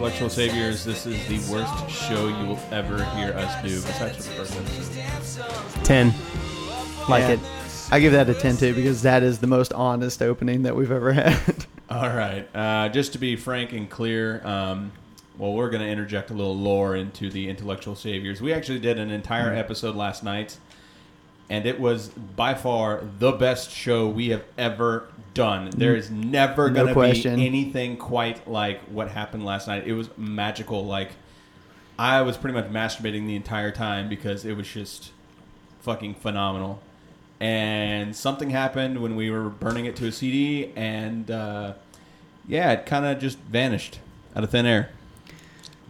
Intellectual Saviors. This is the worst show you will ever hear us do. Besides for the first episode. 10. Like Yeah. it. I give that a 10 too because that is the most honest opening that we've ever had. All right. Uh, just to be frank and clear, um, well, we're going to interject a little lore into the Intellectual Saviors. We actually did an entire episode last night, and it was by far the best show we have ever done. There is never No going to be anything quite like what happened last night. It was magical. Like, I was pretty much masturbating the entire time because it was just fucking phenomenal. And something happened when we were burning it to a CD, and uh, yeah, it kind of just vanished out of thin air.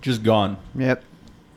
Just gone. yep.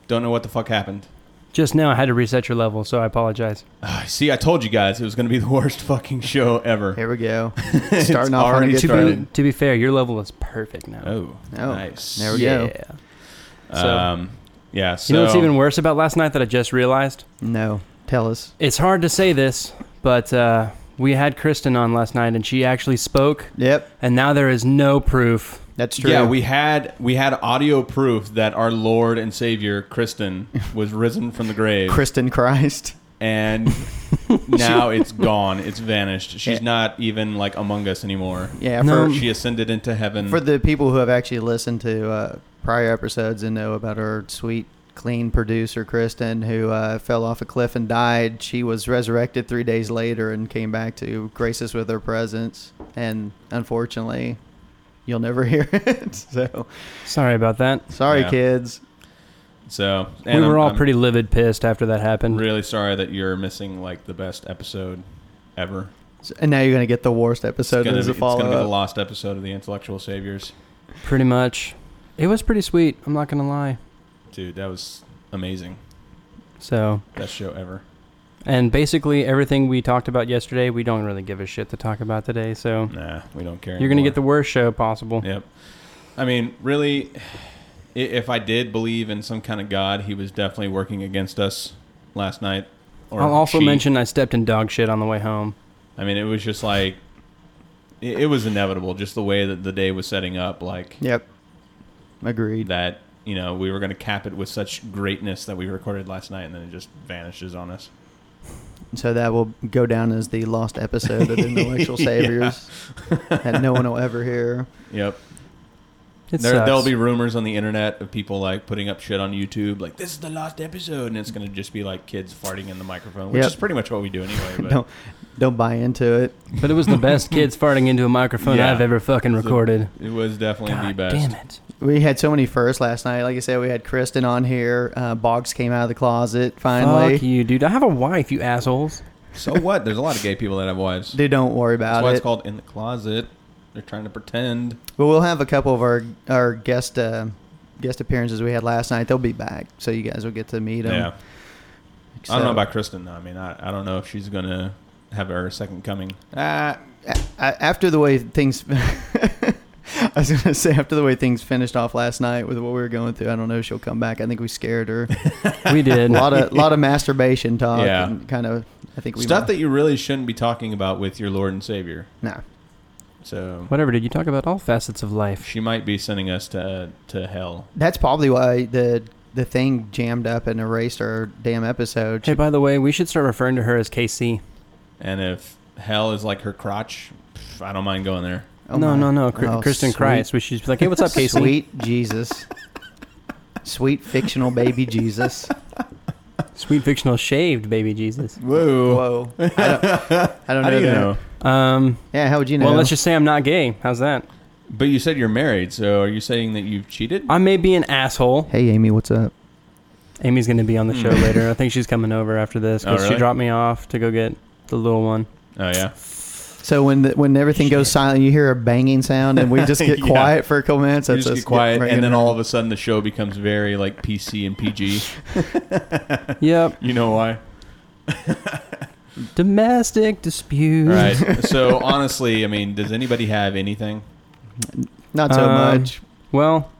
Don't know what the fuck happened. Just now I had to reset your level, so I apologize. Ah, see, I told you guys it was going to be the worst fucking show ever. Here we go. It's Starting off on a already good To started. be, to be fair, your level is perfect now. Oh, Oh, nice. there we go. yeah. So- Um, yeah. So You know what's even worse about last night that I just realized? No. Tell us. It's hard to say this, but uh, we had Kristen on last night and she actually spoke, Yep. and now there is no proof. That's true. Yeah, we had we had audio proof that our Lord and Savior Kristen was risen from the grave, Kristen Christ. and now it's gone. It's vanished. She's Yeah. not even like among us anymore. Yeah, No. for, She ascended into heaven. for the people who have actually listened to uh, prior episodes and know about our sweet, clean producer, Kristen, who uh, fell off a cliff and died, she was resurrected three days later and came back to grace us with her presence. And unfortunately, you'll never hear it. So, Sorry about that. sorry, Yeah. kids. so we were I'm- all I'm pretty livid pissed after that happened. really sorry that you're missing like the best episode ever. So- And now you're going to get the worst It's episode gonna, as be, a it's gonna be the follow up. lost episode of the Intellectual Saviors. Pretty much. It was pretty sweet, I'm not going to lie. Dude, that was amazing. So, Best show ever. And basically everything we talked about yesterday, we don't really give a shit to talk about today. So, Nah, we don't care. you're going to get the worst show possible. Yep. I mean, really, if I did believe in some kind of God, he was definitely working against us last night. Or I'll also she. mention I stepped in dog shit on the way home. I mean, it was just like, it, it was inevitable, just the way that the day was setting up. Like Yep. Agreed. that, you know, we were going to cap it with such greatness that we recorded last night, and then it just vanishes on us. So that will go down as the lost episode of Intellectual. Saviors that no one will ever hear. Yep. It There, sucks. there'll be rumors on the internet of people like putting up shit on YouTube, like this is the last episode, and it's going to just be like kids farting in the microphone, which Yep. is pretty much what we do anyway. But don't don't buy into it. But it was the best kids farting into a microphone Yeah. I've ever fucking recorded. it was definitely the God best. damn it. We had so many firsts last night. Like I said, we had Kristen on here. Uh, Boggs came out of the closet finally. Fuck you, dude. I have a wife, you assholes. So what? There's a lot of gay people that have wives. Dude, don't worry That's about why it. it's called in the closet. They're trying to pretend. But we'll have a couple of our our guest uh, guest appearances we had last night. They'll be back, so you guys will get to meet them. Yeah. I don't know about Kristen though. I mean, I, I don't know if she's gonna have her second coming. Ah, after the way things. I was gonna say after the way things finished off last night with what we were going through. I don't know if she'll come back. I think we scared her. We did. a lot of lot of masturbation talk. Yeah. and kind of. I think we stuff that you really shouldn't be talking about with your Lord and Savior. no. So Whatever, did you talk about all facets of life? she might be sending us to to hell. That's probably why the the thing jammed up and erased our damn episode. Hey, by the way, we should start referring to her as KC. And if hell is like her crotch, pff, I don't mind going there. Oh no, my- no, no, Cr- oh, Kristen sweet- Christ. We should be like, hey, what's up, Casey? Sweet Jesus. Sweet fictional baby Jesus. Sweet fictional shaved baby Jesus. Whoa. Whoa. I don't, I don't How know. do you that. know? Um, Yeah, how would you know? well, let's just say I'm not gay. How's that? But you said you're married, so are you saying that you've cheated? I may be an asshole. Hey, Amy, what's up? Amy's going to be on the show later. I think she's coming over after this Oh, because she dropped me off to go get the little one. Oh yeah. So when the, when everything goes silent, you hear a banging sound, and we just get Yeah. quiet for a couple minutes. You That's just us get quiet, getting and then all of a sudden the show becomes very like PC and PG. Yep. You know why? Domestic dispute. Right. so honestly, I mean, does anybody have anything? not so Um, much. Well,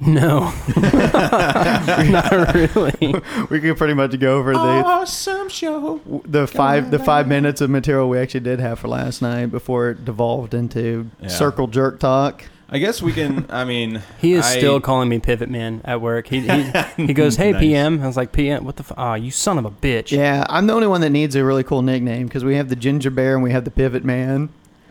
No, not really. we could pretty much go over the Awesome show. the five the five minutes of material we actually did have for last night before it devolved into Yeah. circle jerk talk. I guess we can. I mean, He is I- still calling me Pivot Man at work. He he, he goes, "Hey Nice. PM." I was like, "PM? What the? F- ah, you son of a bitch." Yeah, I'm the only one that needs a really cool nickname because we have the ginger bear and we have the pivot man.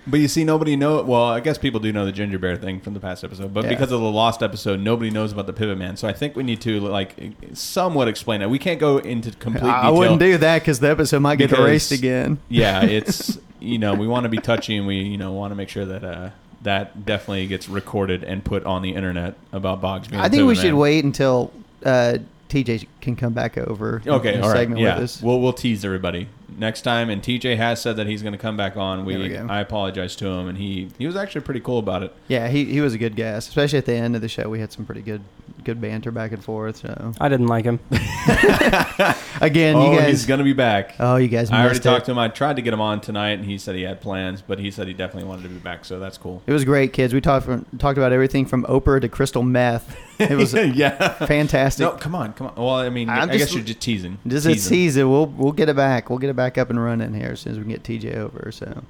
But you see, nobody know. Well, I guess people do know the ginger bear thing from the past episode, but Yeah. because of the lost episode, nobody knows about the pivot man. So I think we need to like somewhat explain it. We can't go into complete detail. I wouldn't do that because the episode might get Because- erased again. yeah, it's you know we want to be touchy and we you know want to make sure that uh, that definitely gets recorded and put on the internet about Boggs being. I think we should wait until uh, TJ can come back over. Okay, in a all right, segment yeah. with us. We'll we'll tease everybody next time. And TJ has said that he's going to come back on. We We. I apologize to him, and he he was actually pretty cool about it. Yeah, he, he was a good guest, especially at the end of the show. We had some pretty good good banter back and forth. So I didn't like him. again, oh, you guys. he's going to be back. oh, you guys. I already missed talked to him. I tried to get him on tonight, and he said he had plans, but he said he definitely wanted to be back. So that's cool. It was great, kids. We talked from, talked about everything from Oprah to crystal meth. It was yeah. fantastic. No, come on, come on. Well, I mean, I'm I guess you're just teasing. Just a Teasing. season. We'll we'll get it back. We'll get it back up and running here as soon as we can get TJ over. So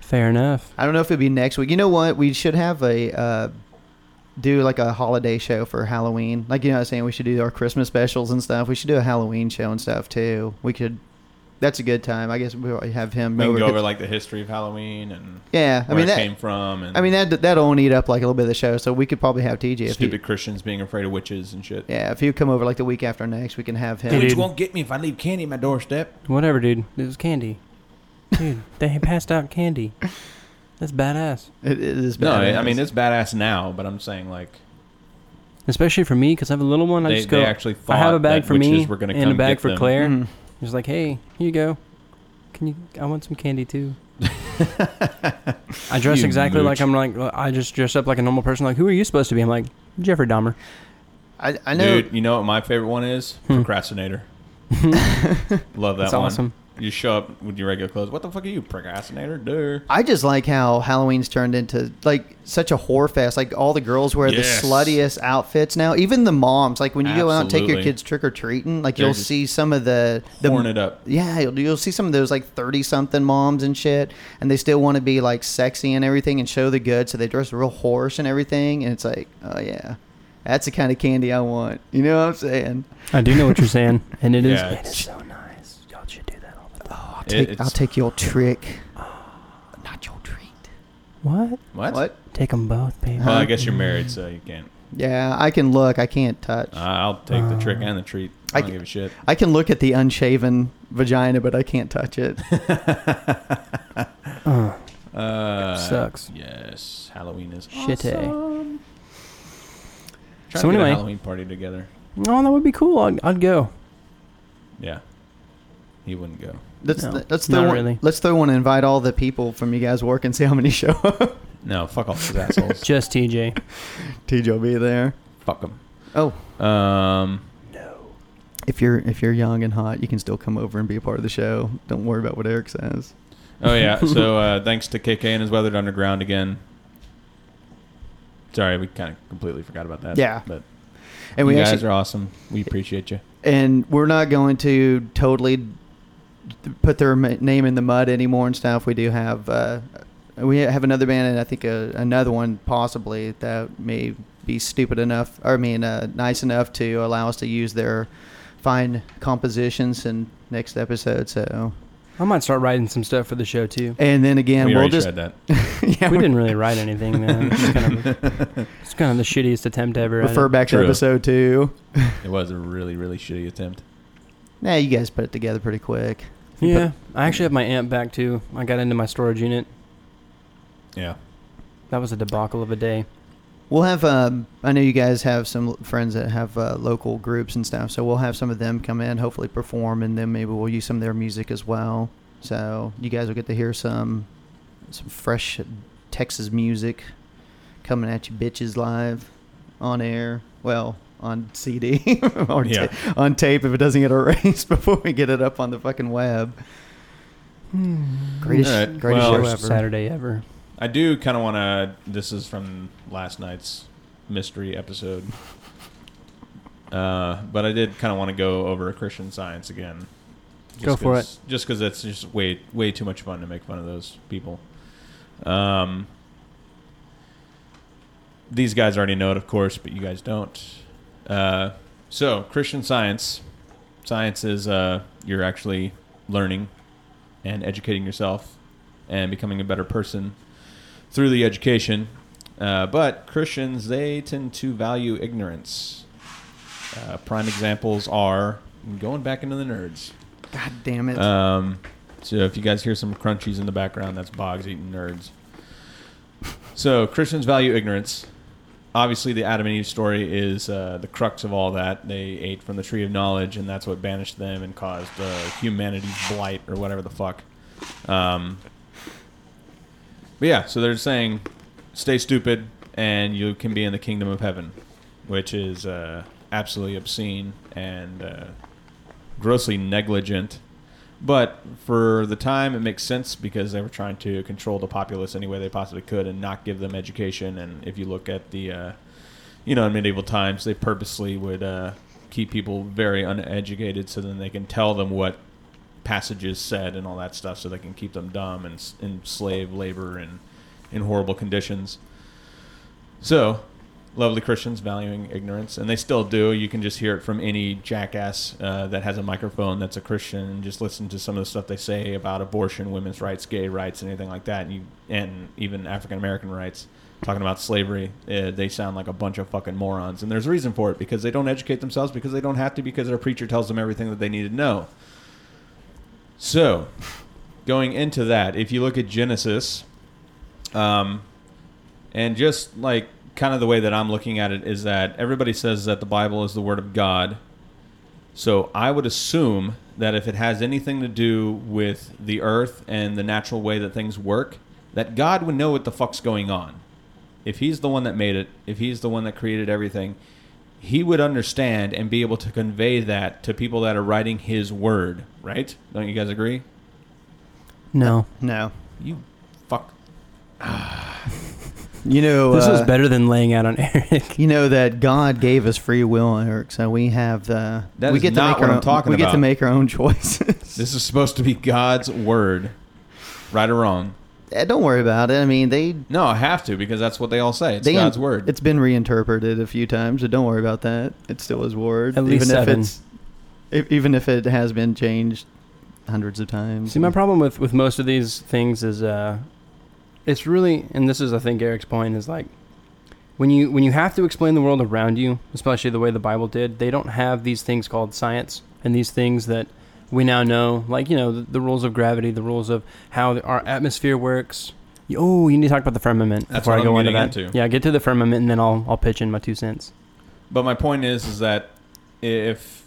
Fair enough. I don't know if it'd be next week. You know what? We should have a uh, do like a holiday show for Halloween. Like you know, what I'm saying we should do our Christmas specials and stuff. We should do a Halloween show and stuff too. We could. That's a good time. I guess we'll have him. We can go over- over like the history of Halloween and yeah, I where mean it that. came from, and I mean that that'll only eat up like a little bit of the show. So we could probably have TJ if stupid he. Christians being afraid of witches and shit. Yeah, if he would come over like the week after next, we can have him. Dude. Witch won't get me if I leave candy at my doorstep. Whatever, dude. It was candy. Dude, they passed out candy. That's badass. It, it is. No, I I mean it's badass now, but I'm saying like Especially for me, because I have a little one. I they, just go. they actually I have a bag for me were and a bag for them. Claire. Mhm. He's like, "Hey, here you go. Can you? I want some candy too." I dress You exactly like mooch. I'm like I just dress up like a normal person. Like, who are you supposed to be? I'm like Jeffrey Dahmer. I, I know. Dude, you know what my favorite one is? Hmm. Procrastinator. Love that That's one. awesome. You show up with your regular clothes. What the fuck are you, procrastinator? Duh. I just like how Halloween's turned into like such a whore fest. Like all the girls wear Yes. the sluttiest outfits now. Even the moms. Like when you go out and take your Absolutely. kids trick or treating, like They're you'll just see some of the the Horn it up. yeah, you'll, you'll see some of those like thirty something moms and shit, and they still want to be like sexy and everything and show the good, so they dress real horse and everything, and it's like, oh yeah, that's the kind of candy I want. You know what I'm saying? I do know what you're saying, and it is. Yeah, it it's- so nice. Y'all should do that all the. I'll take it's- I'll take your trick, but not your treat. What? What? What? Take them both, baby. Well, I guess you're married, so you can't. Yeah, I can look. I can't touch. Uh, I'll take the trick Uh, and the treat. I I don't c- give a shit. I can look at the unshaven vagina, but I can't touch it. Uh, Uh, Sucks. Yes, Halloween is Shitty. awesome. Try So to get anyway. a Halloween party together. oh, that would be cool. I'd, I'd go. Yeah, he wouldn't go. Let's No, let's throw not one, really. let's throw one and invite all the people from you guys work and see how many show up. No, fuck off those assholes. Just TJ. TJ will be there. fuck them. Oh, Um, No. if you're if you're young and hot, you can still come over and be a part of the show. Don't worry about what Eric says. oh yeah. So uh, thanks to KK and his Weathered Underground again. Sorry, we kind of completely forgot about that. Yeah. but And you we guys actually are awesome. We appreciate you. and we're not going to totally put their name in the mud anymore and stuff. We do have uh, we have another band and I think uh another one possibly that may be stupid enough or I mean uh, nice enough to allow us to use their fine compositions in next episode. So I might start writing some stuff for the show too. and then again we we'll already just tried that. yeah We we didn't really write anything. Man. It's kind of it's kind of the shittiest attempt ever. refer it. back to True. episode two. It was a really, really shitty attempt. Nah, you guys put it together pretty quick. Yeah, I actually have my amp back too. I got into my storage unit. Yeah. That was a debacle of a day. We'll have. Um, I know you guys have some friends that have uh, local groups and stuff, so we'll have some of them come in, hopefully perform, and then maybe we'll use some of their music as well. So you guys will get to hear some some fresh Texas music coming at you, bitches, live on air. Well, on CD or ta- on tape if it doesn't get erased before we get it up on the fucking web. Greatest, All right. greatest Well, show ever. Saturday ever. I do kind of want to. This is from last night's mystery episode. Uh, but I did kind of want to go over Christian Science again. Just Go for 'cause- Just because it's just way way too much fun to make fun of those people. Um, these guys already know it, of course, but you guys don't. Uh, so Christian Science, science is uh, you're actually learning and educating yourself and becoming a better person through the education. Uh, but Christians, they tend to value ignorance. Uh, prime examples are going back into the nerds. God damn it. Um, so if you guys hear some crunchies in the background, that's Boggs eating nerds. So Christians value ignorance. Obviously, the Adam and Eve story is uh, the crux of all that. They ate from the tree of knowledge, and that's what banished them and caused uh, humanity's blight or whatever the fuck. Um, but yeah, so they're saying, stay stupid, and you can be in the kingdom of heaven, which is uh, absolutely obscene and uh, grossly negligent. But for the time, it makes sense because they were trying to control the populace any way they possibly could and not give them education. And if you look at the, uh, you know, in medieval times, they purposely would uh, keep people very uneducated so then they can tell them what passages said and all that stuff so they can keep them dumb and s- in slave labor and in horrible conditions. So, lovely Christians valuing ignorance, and they still do. You can just hear it from any jackass uh, that has a microphone that's a Christian, and just listen to some of the stuff they say about abortion, women's rights, gay rights, anything like that, and you and even African American rights. Talking about slavery, uh, they sound like a bunch of fucking morons, and there's a reason for it because they don't educate themselves because they don't have to because their preacher tells them everything that they need to know. So, going into that, if you look at Genesis, um, and just like kind of the way that I'm looking at it is that everybody says that the Bible is the Word of God. So I would assume that if it has anything to do with the earth and the natural way that things work, that God would know what the fuck's going on. If He's the one that made it, if He's the one that created everything, He would understand and be able to convey that to people that are writing His Word, right? Don't you guys agree? No. no. You fuck. You know, This was uh, better than laying out on Eric. You know that God gave us free will, Eric. So we have the That we is get to make what our I'm own, talking we get to make our own choices. This is supposed to be God's Word, right or wrong. Eh, Don't worry about it. I mean, they No, I have to because that's what they all say. It's they God's word. It's been reinterpreted a few times, so don't worry about that. It's still His word, At least even seven. if it's if, even if it has been changed hundreds of times. See, my problem with with most of these things is uh, it's really, and this is I think Eric's point is like when you when you have to explain the world around you, especially the way the Bible did, they don't have these things called science and these things that we now know, like you know the, the rules of gravity, the rules of how our atmosphere works. Oh, you need to talk about the firmament That's before I go into that. into. Yeah, get to the firmament, and then I'll I'll pitch in my two cents. but my point is, is that if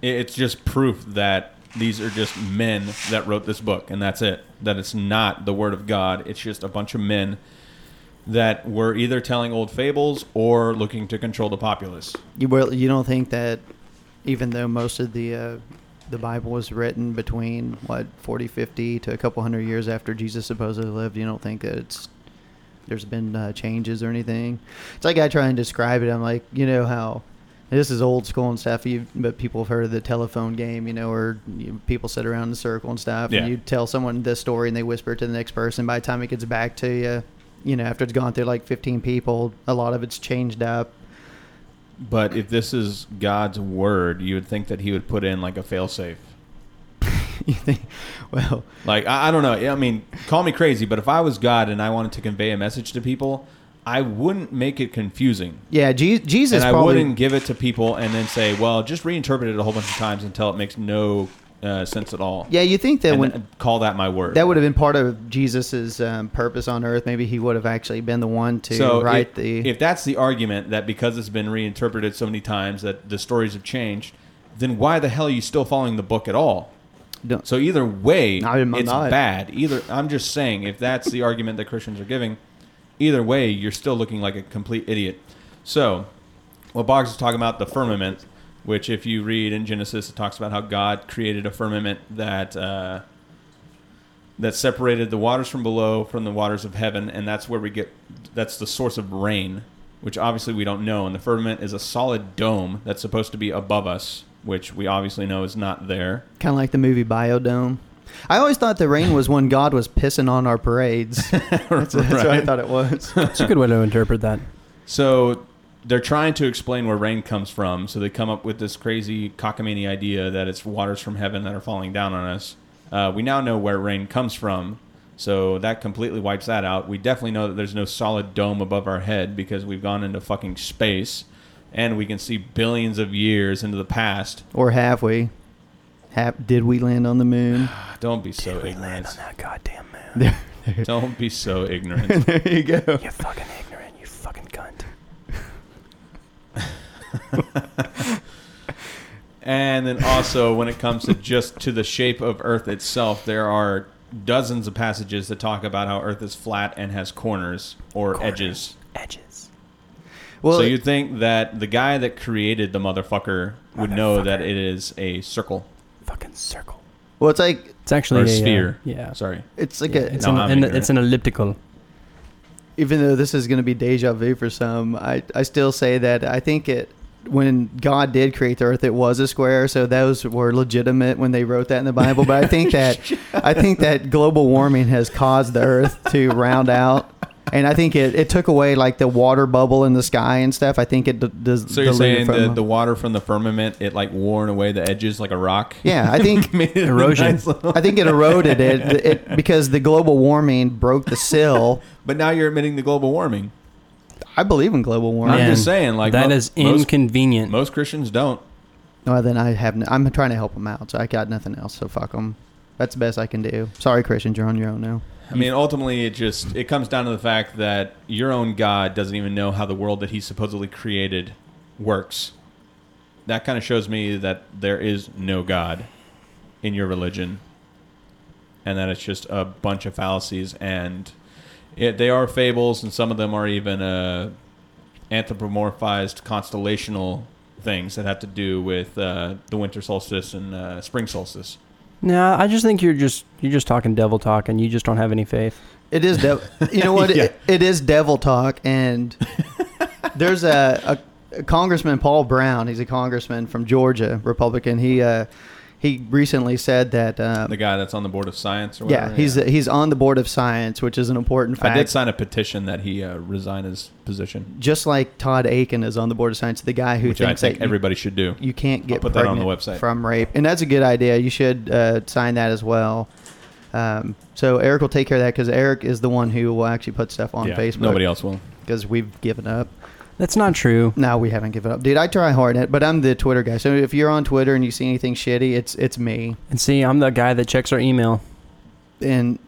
it's just proof that these are just men that wrote this book, and that's it. That it's not the word of God. It's just a bunch of men that were either telling old fables or looking to control the populace. You will, you don't think that even though most of the uh, the Bible was written between what 40, 50 to a couple hundred years after Jesus supposedly lived, you don't think that it's there's been uh, changes or anything? It's like I try and describe it. I'm like, you know how this is old school and stuff. You, but people have heard of the telephone game, you know, or you, people sit around in a circle and stuff, Yeah. and you tell someone this story and they whisper it to the next person. By the time it gets back to you, you know, after it's gone through like 15 people, a lot of it's changed up. But if this is God's word, you would think that He would put in like a failsafe. you think, well, Like I, I don't know. I mean, call me crazy, but if I was God and I wanted to convey a message to people, I wouldn't make it confusing, yeah, Je- Jesus and I probably wouldn't give it to people and then say, "Well, just reinterpret it a whole bunch of times until it makes no uh, sense at all." Yeah, you think that and when call that my word. that would have been part of Jesus's um, purpose on earth, maybe he would have actually been the one to so write if, the. if that's the argument that because it's been reinterpreted so many times that the stories have changed, then why the hell are you still following the book at all? Don't- So either way, it's not. bad. Either I'm just saying, if that's the argument that Christians are giving, either way, you're still looking like a complete idiot. So, what Boggs is talking about the firmament, which if you read in Genesis, it talks about how God created a firmament that uh, that separated the waters from below from the waters of heaven, and that's where we get that's the source of rain. which obviously we don't know. And the firmament is a solid dome that's supposed to be above us, which we obviously know is not there. Kind of like the movie Biodome. I always thought the rain was when God was pissing on our parades. That's, that's what I thought it was. It's a good way to interpret that. So they're trying to explain where rain comes from. So they come up with this crazy cockamamie idea that it's waters from heaven that are falling down on us. Uh, we now know where rain comes from. So that completely wipes that out. We definitely know that there's no solid dome above our head because we've gone into fucking space and we can see billions of years into the past. or have we? Have, did we land on the moon? Don't be so ignorant. on that goddamn man. There, Don't be so ignorant. there you go. You fucking ignorant. You fucking cunt. And then also, when it comes to just to the shape of Earth itself, there are dozens of passages that talk about how Earth is flat and has corners or edges. Edges. Well, so you'd think that the guy that created the motherfucker would know that it is a circle Fucking circle. well, it's like It's actually or a a uh, sphere. yeah. Sorry. it's like Yeah, a. it's, No, an, an- it's an elliptical. even though this is going to be deja vu for some, I, I still say that I think it when God did create the earth, it was a square, so those were legitimate when they wrote that in the Bible. But I think that I think that global warming has caused the earth to round out. And I think it, it took away like the water bubble in the sky and stuff. I think it d- does. So you're saying the, the water from the firmament it like worn away the edges like a rock? yeah, I think Made it Erosion. nice little- I think it eroded it, it because the global warming broke the sill. But now you're admitting the global warming. I believe in global warming. I'm just saying, like that mo- is inconvenient. Most Christians don't. Well, then I have. No, I'm trying to help them out, so I got nothing else. So fuck them. That's the best I can do. Sorry, Christian, you're on your own now. I mean, ultimately, it just it comes down to the fact that your own God doesn't even know how the world that He supposedly created works. That kind of shows me that there is no God in your religion, and that it's just a bunch of fallacies, and it, they are fables, and some of them are even uh, anthropomorphized constellational things that have to do with uh, the winter solstice and uh, spring solstice. No, I just think you're just you're just talking devil talk, and you just don't have any faith. It is. devil. you know what? Yeah. it, it is devil talk, and there's a, a, a Congressman Paul Broun. He's a congressman from Georgia, Republican. He uh, he recently said that. Um, The guy that's on the board of science, or yeah, whatever. he's he's on the board of science, which is an important fact. I did sign a petition that he uh, resign his position, Just like Todd Akin is on the board of science, the guy who which I thinks think that you- everybody should do. you can't get put that on the website. from rape, and that's a good idea. You should uh, sign that as well. Um, so Eric will take care of that because Eric is the one who will actually put stuff on Yeah, Facebook. Nobody else will. because we've given up. That's not true. No, we haven't given up, dude. I try hard at, but I'm the Twitter guy. So if you're on Twitter and you see anything shitty, it's it's me, And see, I'm the guy that checks our email. and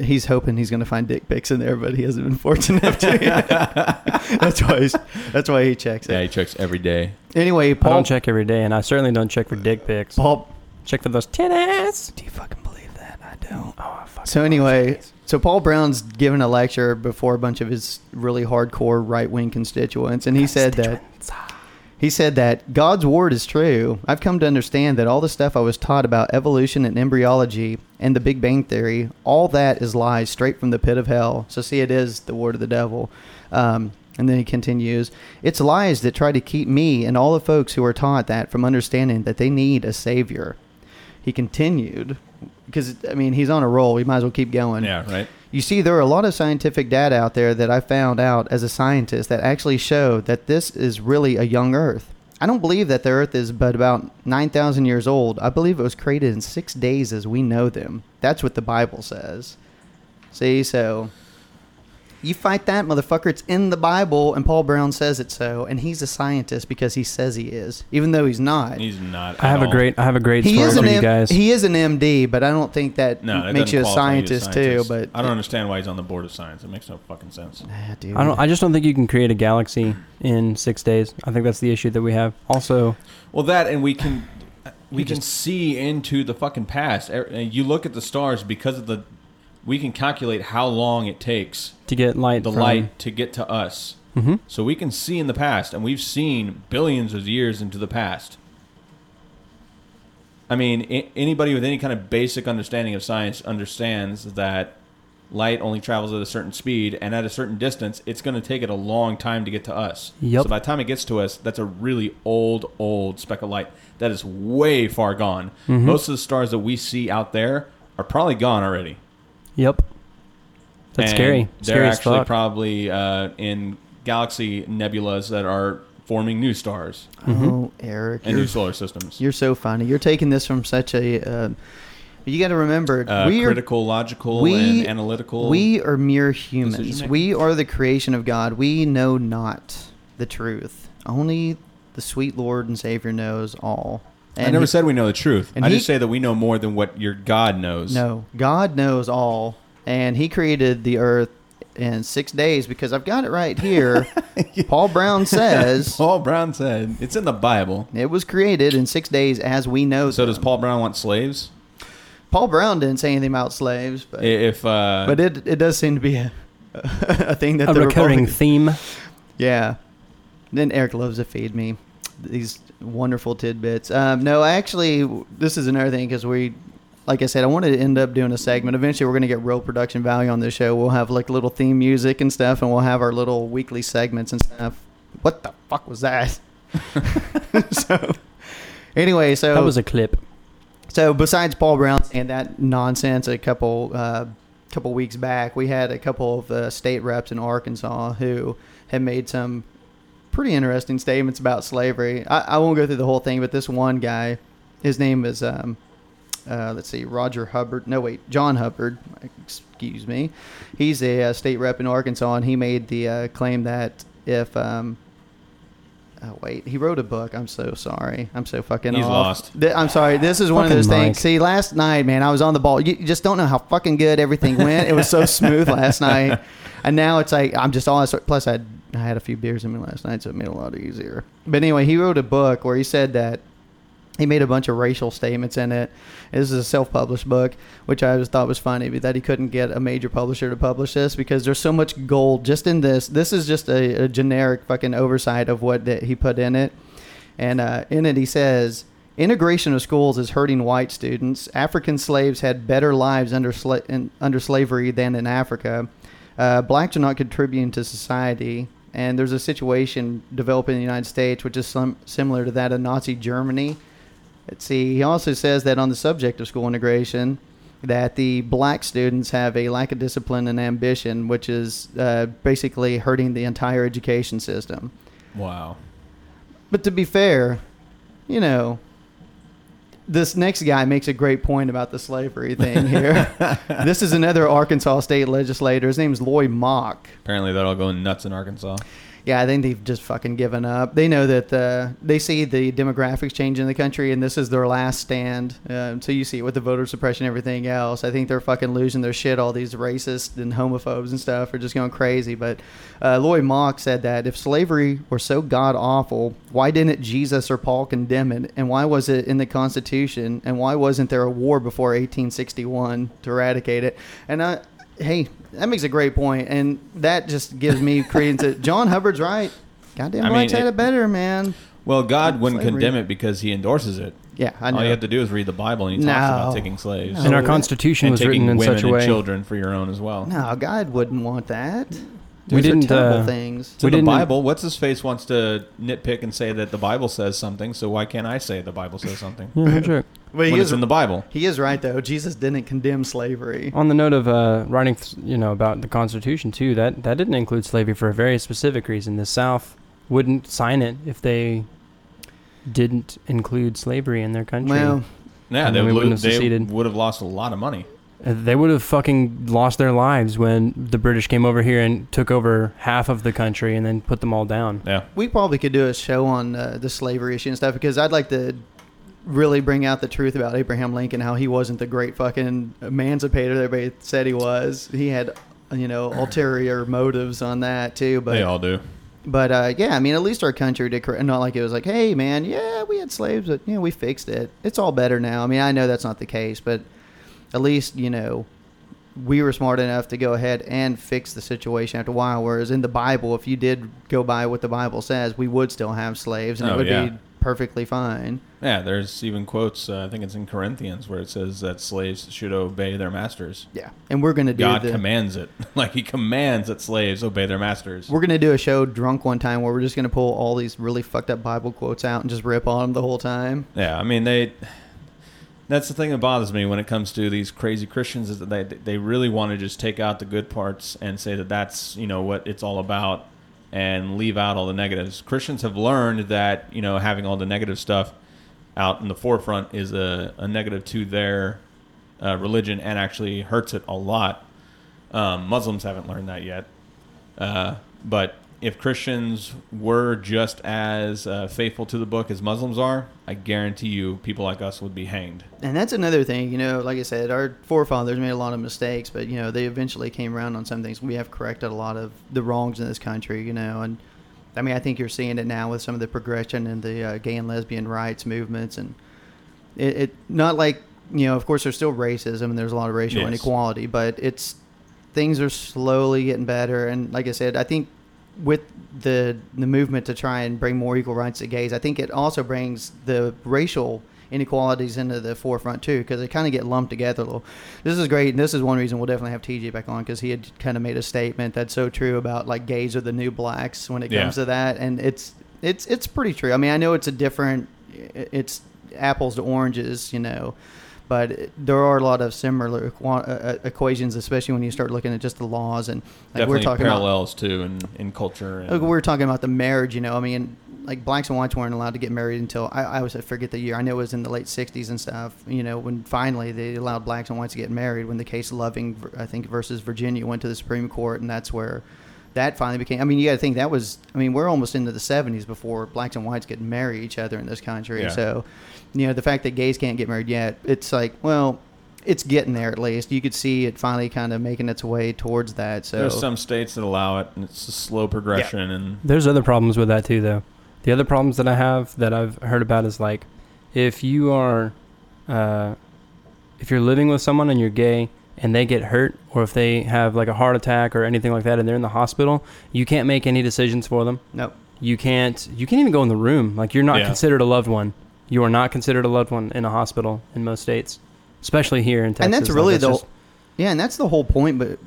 he's hoping he's gonna find dick pics in there, but he hasn't been fortunate enough to. that's why he's, that's why he checks it. Yeah, he checks every day. Anyway, I don't check every day, and I certainly don't check for dick pics. Paul. Check for those titties. Do you fucking believe that? I don't. Oh, I So anyway, so Paul Broun's given a lecture before a bunch of his really hardcore right wing constituents, and he said that he said that God's word is true. I've come to understand that all the stuff I was taught about evolution and embryology and the Big Bang theory, all that is lies straight from the pit of hell. So see, it is the word of the devil. Um, and then he continues, it's lies that try to keep me and all the folks who are taught that from understanding that they need a savior. He continued, because I mean he's on a roll. We might as well keep going. Yeah, right. You see, there are a lot of scientific data out there that I found out as a scientist that actually show that this is really a young Earth. I don't believe that the Earth is but about 9,000 years old. I believe it was created in six days as we know them. That's what the Bible says. See, so you fight that, motherfucker. It's in the Bible, and Paul Broun says it so, and he's a scientist because he says he is, even though he's not. He's not. I have at a great, I have a great He story is for an you guys. he is an MD, but I don't think that No, that makes you a qualify you as scientist, too. But I don't understand why he's on the board of science. It makes no fucking sense. Nah, dude. I don't. I just don't think you can create a galaxy in six days. I think that's the issue that we have. Also, Well, that and we can we We can just- see into the fucking past. Er- You look at the stars because of the. We can calculate how long it takes to get light, the from, light to get to us. Mhm. So we can see in the past, and we've seen billions of years into the past. I mean, I- anybody with any kind of basic understanding of science understands that light only travels at a certain speed, and at a certain distance, it's going to take it a long time to get to us. Yep. So by the time it gets to us, that's a really old, old speck of light that is way far gone. Mhm. Most of the stars that we see out there are probably gone already. Yep. That's And scary. They're Scary as actually fuck. probably uh, in galaxy nebulas that are forming new stars Mhm. Oh, Eric, and you're, new solar systems. you're so funny. You're taking this from such a. Uh, you got to remember, Uh, we are critical, logical, we- and analytical. we are mere humans. decision-making. We are the creation of God. We know not the truth. Only the sweet Lord and Savior knows all. I never he- said we know the truth. and I he- just say that we know more than what your God knows. No, God knows all, and He created the earth in six days because I've got it right here. Paul Broun says Paul Broun said it's in the Bible. it was created in six days as we know. So does. Paul Broun want slaves? Paul Broun didn't say anything about slaves, but If uh, but it it does seem to be a a thing that a the recurring Republicans- theme. Yeah. Then Eric loves to feed me these wonderful tidbits. Um, no, actually, this is another thing because we, like I said, I wanted to end up doing a segment. Eventually, we're going to get real production value on this show. We'll have like little theme music and stuff, and we'll have our little weekly segments and stuff. What the fuck was that? so, anyway, so That was a clip. so besides Paul Broun and that nonsense, a couple uh, couple weeks back, we had a couple of uh, state reps in Arkansas who had made some pretty interesting statements about slavery. I, I won't go through the whole thing, but this one guy, his name is um, uh, let's see, Roger Hubbard. No, wait, Jon Hubbard. Excuse me. He's a, uh state rep in Arkansas, and he made the uh, claim that if um, Oh wait, he wrote a book. I'm so sorry. I'm so fucking He's off. lost. Th- I'm sorry. This is one of those Mike. things. See, last night, man, I was on the ball. You you just don't know how fucking good everything went. It was so smooth last night, and now it's like I'm just all. Plus, I had, I had a few beers in me last night, so it made it a lot easier. But anyway, he wrote a book where he said that he made a bunch of racial statements in it. This is a self-published book, which I thought was funny, but that he couldn't get a major publisher to publish this because there's so much gold just in this. This is just a, a generic fucking oversight of what that he put in it. And uh, in it, he says integration of schools is hurting white students. African slaves had better lives under sla- in, under slavery than in Africa. Uh, blacks are not contributing to society. And there's a situation developing in the United States which is some, similar to that of Nazi Germany. Let's see. He also says that on the subject of school integration, that the black students have a lack of discipline and ambition, which is uh, basically hurting the entire education system. Wow. But to be fair, you know, this next guy makes a great point about the slavery thing here. this is another Arkansas state legislator. His name's Lloyd Mauch. Apparently, they're all going nuts in Arkansas. Yeah, I think they've just fucking given up. They know that uh, they see the demographics change in the country, and this is their last stand. Um, so you see it with the voter suppression and everything else. I think they're fucking losing their shit. All these racists and homophobes and stuff are just going crazy. But uh, Lloyd Mauch said that if slavery were so god awful, why didn't Jesus or Paul condemn it? And why was it in the Constitution? And why wasn't there a war before 1861 to eradicate it? And I, hey, that makes a great point, and that just gives me credence. that Jon Hubbard's right. Goddamn I mean, blacks had it- it better, man. Well, God wouldn't Slavery. condemn it because He endorses it. Yeah, I know. All you have to do is read the Bible, and He talks No. about taking slaves No. And our Constitution and was written in such a and way. children for your own as well. no, God wouldn't want that. We Those are didn't, terrible uh, things. To We the didn't- Bible, what's his face wants to nitpick and say that the Bible says something, so why can't I say the Bible says something Yeah, no joke. But he when is, it's in the Bible? he is right though. Jesus didn't condemn slavery. On the note of uh, writing, you know, about the Constitution too, that that didn't include slavery for a very specific reason. The South wouldn't sign it if they didn't include slavery in their country. Well, Yeah, And they then we would, wouldn't have they would have lost a lot of money. They would have fucking lost their lives when the British came over here and took over half of the country and then put them all down. Yeah. we probably could do a show on uh, the slavery issue and stuff because I'd like to really bring out the truth about Abraham Lincoln, how he wasn't the great fucking emancipator that everybody said he was. He had, you know, ulterior motives on that too. But they all do. But uh, yeah, I mean, at least our country did correct. Not like it was like, hey, man, yeah, we had slaves, but you know, we fixed it. It's all better now. I mean, I know that's not the case, but at least you know, we were smart enough to go ahead and fix the situation after a while. Whereas in the Bible, if you did go by what the Bible says, we would still have slaves, and Oh, it would yeah. be perfectly fine. Yeah, there's even quotes. Uh, I think it's in Corinthians where it says that slaves should obey their masters. Yeah, and we're gonna do God the, commands it. like He commands that slaves obey their masters. We're gonna do a show drunk one time where we're just gonna pull all these really fucked up Bible quotes out and just rip on them the whole time. Yeah, I mean they. That's the thing that bothers me when it comes to these crazy Christians is that they they really want to just take out the good parts and say that that's you know what it's all about, and leave out all the negatives. Christians have learned that you know having all the negative stuff out in the forefront is a, a negative to their uh, religion and actually hurts it a lot. Um, Muslims haven't learned that yet, uh, but if Christians were just as uh, faithful to the book as Muslims are, I guarantee you, people like us would be hanged. And that's another thing, you know, like I said, our forefathers made a lot of mistakes, but you know, they eventually came around on some things. We have corrected a lot of the wrongs in this country, you know, and I mean, I think you're seeing it now with some of the progression in the uh, gay and lesbian rights movements, and it, it not like you know, of course, there's still racism and there's a lot of racial Yes. inequality, but it's things are slowly getting better. And like I said, I think with the the movement to try and bring more equal rights to gays, I think it also brings the racial inequalities into the forefront too, because they kind of get lumped together a little. This is great, and this is one reason we'll definitely have TJ back on because he had kind of made a statement that's so true about like gays are the new blacks when it Yeah. comes to that, and it's it's it's pretty true. I mean, I know it's a different, it's apples to oranges, you know. But there are a lot of similar equa- uh, equations, especially when you start looking at just the laws and like Definitely we're talking about parallels too in, in culture. And, like we were talking about the marriage, you know. I mean, like blacks and whites weren't allowed to get married until I, I was I forget the year. I know it was in the late '60s and stuff. You know, when finally they allowed blacks and whites to get married. When the case Loving, I think, versus Virginia went to the Supreme Court, and that's where that finally became. I mean, you got to think that was. I mean, we're almost into the '70s before blacks and whites could marry each other in this country. Yeah. So, you know, the fact that gays can't get married yet, it's like, well. It's getting there at least. You could see it finally kind of making its way towards that. So There's some states that allow it, and it's a slow progression. And There's other problems with that too, though. The other problems that I have that I've heard about is like, if you are, uh, if you're living with someone and you're gay and they get hurt, or if they have like a heart attack or anything like that, and they're in the hospital, you can't make any decisions for them. nope. You can't. You can't even go in the room. Like you're not Yeah. considered a loved one. You are not considered a loved one in a hospital in most states, especially here in Texas. and that's Like, really the just- yeah, and that's the whole point. But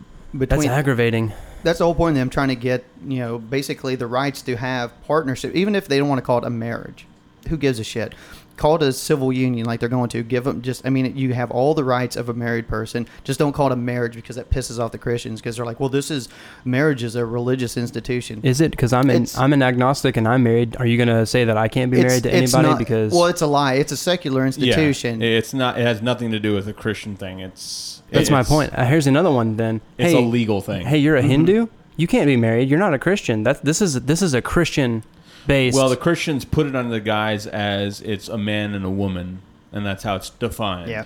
that's aggravating. that's the whole point of them trying to get you know basically the rights to have partnership, even if they don't want to call it a marriage. Who gives a shit? Call it a civil union like they're going to give them. Just I mean, you have all the rights of a married person. Just don't call it a marriage because that pisses off the Christians because they're like, well, this is marriage is a religious institution. Is it because I'm an It's- I'm an agnostic and I'm married? Are you gonna say that I can't be married to anybody not- because well, it's a lie. It's a secular institution. Yeah, it's not. It has nothing to do with a Christian thing. It's that's my point. Uh, here's another one. Then It's hey, a legal thing. hey, you're a Mhm. Hindu. You can't be married. You're not a Christian. That's this is this is a Christian based. Well, the Christians put it under the guise as it's a man and a woman, and that's how it's defined. yeah.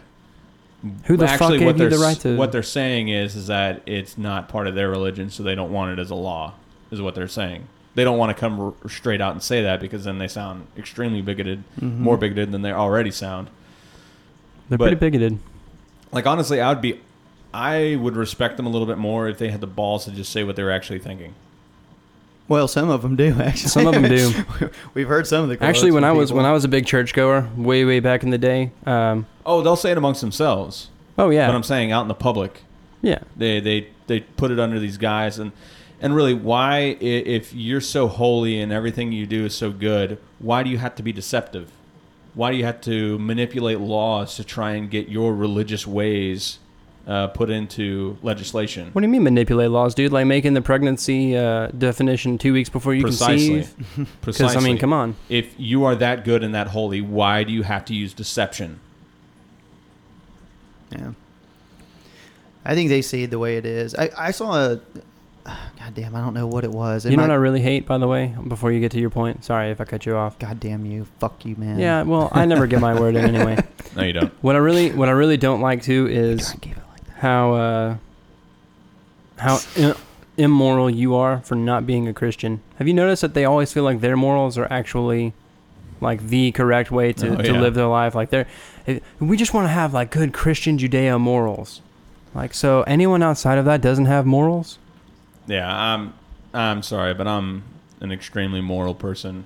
Who the But fuck gave what you they're the right to- What they're saying is, is that it's not part of their religion, so they don't want it as a law. Is what they're saying. They don't want to come r- straight out and say that because then they sound extremely bigoted, Mhm. more bigoted than they already sound. They're but- pretty bigoted. Like honestly, I would be, I would respect them a little bit more if they had the balls to just say what they were actually thinking. Well, some of them do actually. Some of them do. We've heard some of the. Actually, when I was people. when I was a big churchgoer, way way back in the day. Um, Oh, they'll say it amongst themselves. oh yeah. But I'm saying out in the public, yeah. they they they put it under these guys and and really why if you're so holy and everything you do is so good why do you have to be deceptive why do you have to manipulate laws to try and get your religious ways uh, put into legislation What do you mean manipulate laws, dude? Like making the pregnancy uh, definition two weeks before you precisely conceive? Because I mean, come on. if you are that good and that holy why do you have to use deception Yeah. I think they see it the way it is. I, I saw a. God damn, I don't know what it was. It You know might- what I really hate, by the way, before you get to your point? Sorry if I cut you off. God damn you. Fuck you, man. Yeah, well, I never get my word in anyway. no you don't What I really, what I really don't like too is God, keep it like that. how, uh, how immoral you are for not being a Christian. Have you noticed that they always feel like their morals are actually like the correct way to, Oh, to yeah. live their life? Like they're, it, we just want to have like good Christian Judeo morals. Like so, anyone outside of that doesn't have morals. yeah i'm i'm sorry but i'm an extremely moral person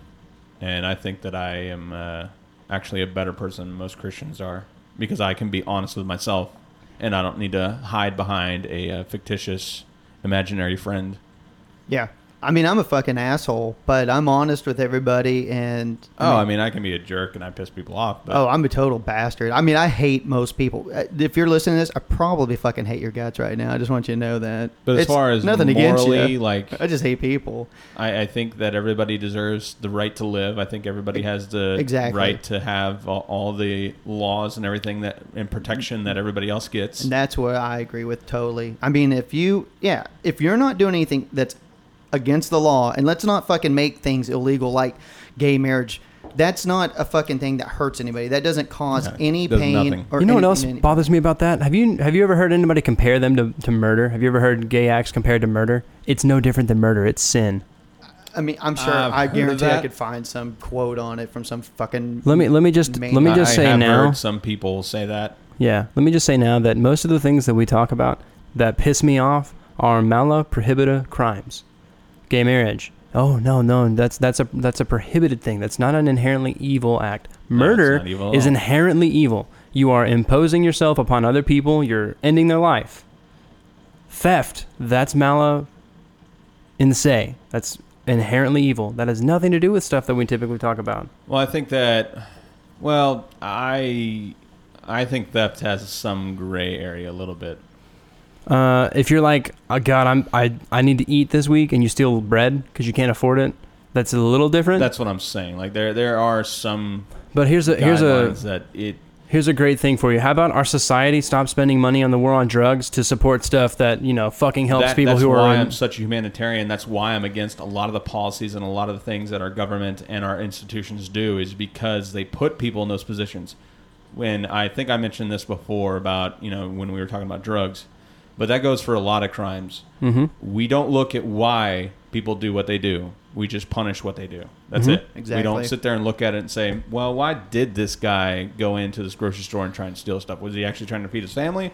and I think that I am uh, actually a better person than most Christians are because I can be honest with myself, and I don't need to hide behind a, uh fictitious imaginary friend. Yeah. I mean, I'm a fucking asshole, but I'm honest with everybody. And Oh, I mean, I can be a jerk and I piss people off. But oh, I'm a total bastard. I mean, I hate most people. Uh, If you're listening to this, I probably fucking hate your guts right now. I just want you to know that. But as It's far as nothing against you, like I just hate people. I, I think that everybody deserves the right to live. I think everybody has the Exactly. right to have all, all the laws and everything that and protection that everybody else gets. And that's what I agree with totally. I mean, if you, yeah, if you're not doing anything that's against the law, and let's not fucking make things illegal like gay marriage. That's not a fucking thing that hurts anybody. That doesn't cause Yeah, any does pain. nothing. Or you know what any- else any- bothers me about that? Have you have you ever heard anybody compare them to, to murder? Have you ever heard gay acts compared to murder? It's no different than murder. It's sin. I mean, I'm sure. I've I heard of guarantee I that. could find some quote on it from some fucking. Let me let me just main- let me just I say have now. heard some people say that. Yeah, let me just say now that most of the things that we talk about that piss me off are mala prohibita crimes. Gay marriage. Oh no, no, that's that's a that's a prohibited thing. That's not an inherently evil act. Murder not evil is inherently evil. You are imposing yourself upon other people. You're ending their life. Theft. That's mala in se. That's inherently evil. That has nothing to do with stuff that we typically talk about. Well, I think that. Well, I I think theft has some gray area a little bit. Uh, if you're like, oh God, I'm I I need to eat this week, and you steal bread because you can't afford it, that's a little different. That's what I'm saying. Like there there are some but here's a here's a that it here's a great thing for you. How about our society stop spending money on the war on drugs to support stuff that you know fucking helps that, people that's who why are I'm such a humanitarian. That's why I'm against a lot of the policies and a lot of the things that our government and our institutions do is because they put people in those positions. When I think I mentioned this before about you know when we were talking about drugs, but that goes for a lot of crimes. Mhm. We don't look at why people do what they do. We just punish what they do. That's Mhm. it. We don't sit there and look at it and say, "Well, why did this guy go into this grocery store and try and steal stuff? Was he actually trying to feed his family,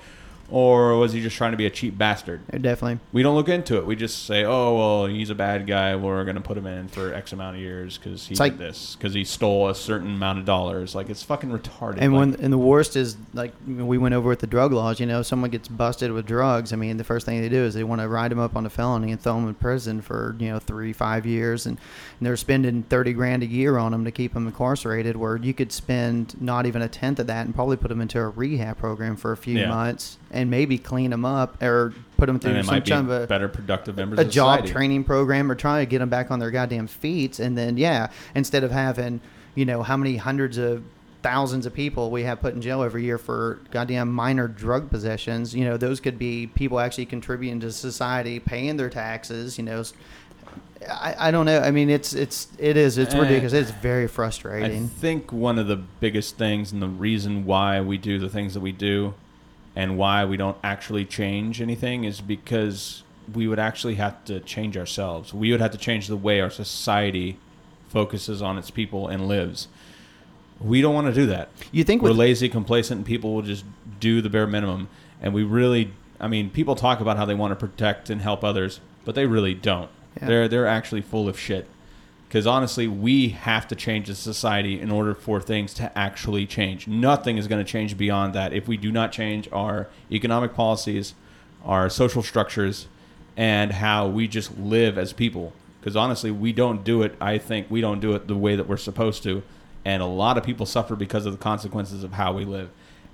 or was he just trying to be a cheap bastard?" Definitely. we don't look into it. We just say, "Oh, well, he's a bad guy. We're going to put him in for X amount of years because he It's did like- this because he stole a certain amount of dollars." Like it's fucking retarded. And Like, when and the worst is like we went over with the drug laws. You know, someone gets busted with drugs. I mean, the first thing they do is they want to ride them up on a felony and throw them in prison for you know three, five years, and, and they're spending thirty grand a year on them to keep them incarcerated. Where you could spend not even a tenth of that and probably put them into a rehab program for a few Yeah. months and maybe clean them up or put them through some kind of a better productive members a job society. training program or try to get them back on their goddamn feet. And then yeah instead of having you know how many hundreds of thousands of people we have put in jail every year for goddamn minor drug possessions you know those could be people actually contributing to society paying their taxes you know. I don't know. I mean it's it's it is it's Eh, ridiculous. It's very frustrating. I think one of the biggest things and the reason why we do the things that we do and why we don't actually change anything is because we would actually have to change ourselves. We would have to change the way our society focuses on its people and lives. We don't want to do that. you think We're with lazy, complacent, and people will just do the bare minimum. And we really, I mean, people talk about how they want to protect and help others, but they really don't. Yeah. They're they're actually full of shit. Because honestly, we have to change the society in order for things to actually change. Nothing is going to change beyond that if we do not change our economic policies, our social structures, and how we just live as people. Because honestly, we don't do it. I think we don't do it the way that we're supposed to, and a lot of people suffer because of the consequences of how we live.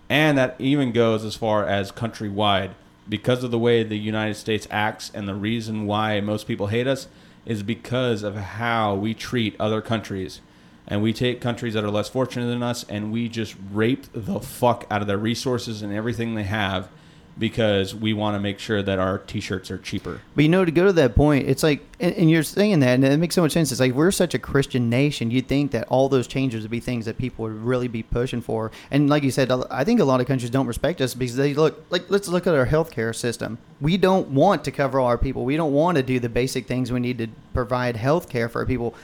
And that even goes as far as countrywide. Because of the way the United States acts, and the reason why most people hate us is because of how we treat other countries. And we take countries that are less fortunate than us and we just rape the fuck out of their resources and everything they have because we want to make sure that our t shirts are cheaper. But you know, to go to that point, it's like, and, and you're saying that, and it makes so much sense. It's like we're such a Christian nation. You'd think that all those changes would be things that people would really be pushing for. And like you said, I think a lot of countries don't respect us because they look like. Let's look at our healthcare system. We don't want to cover all our people. We don't want to do the basic things we need to provide healthcare for our people.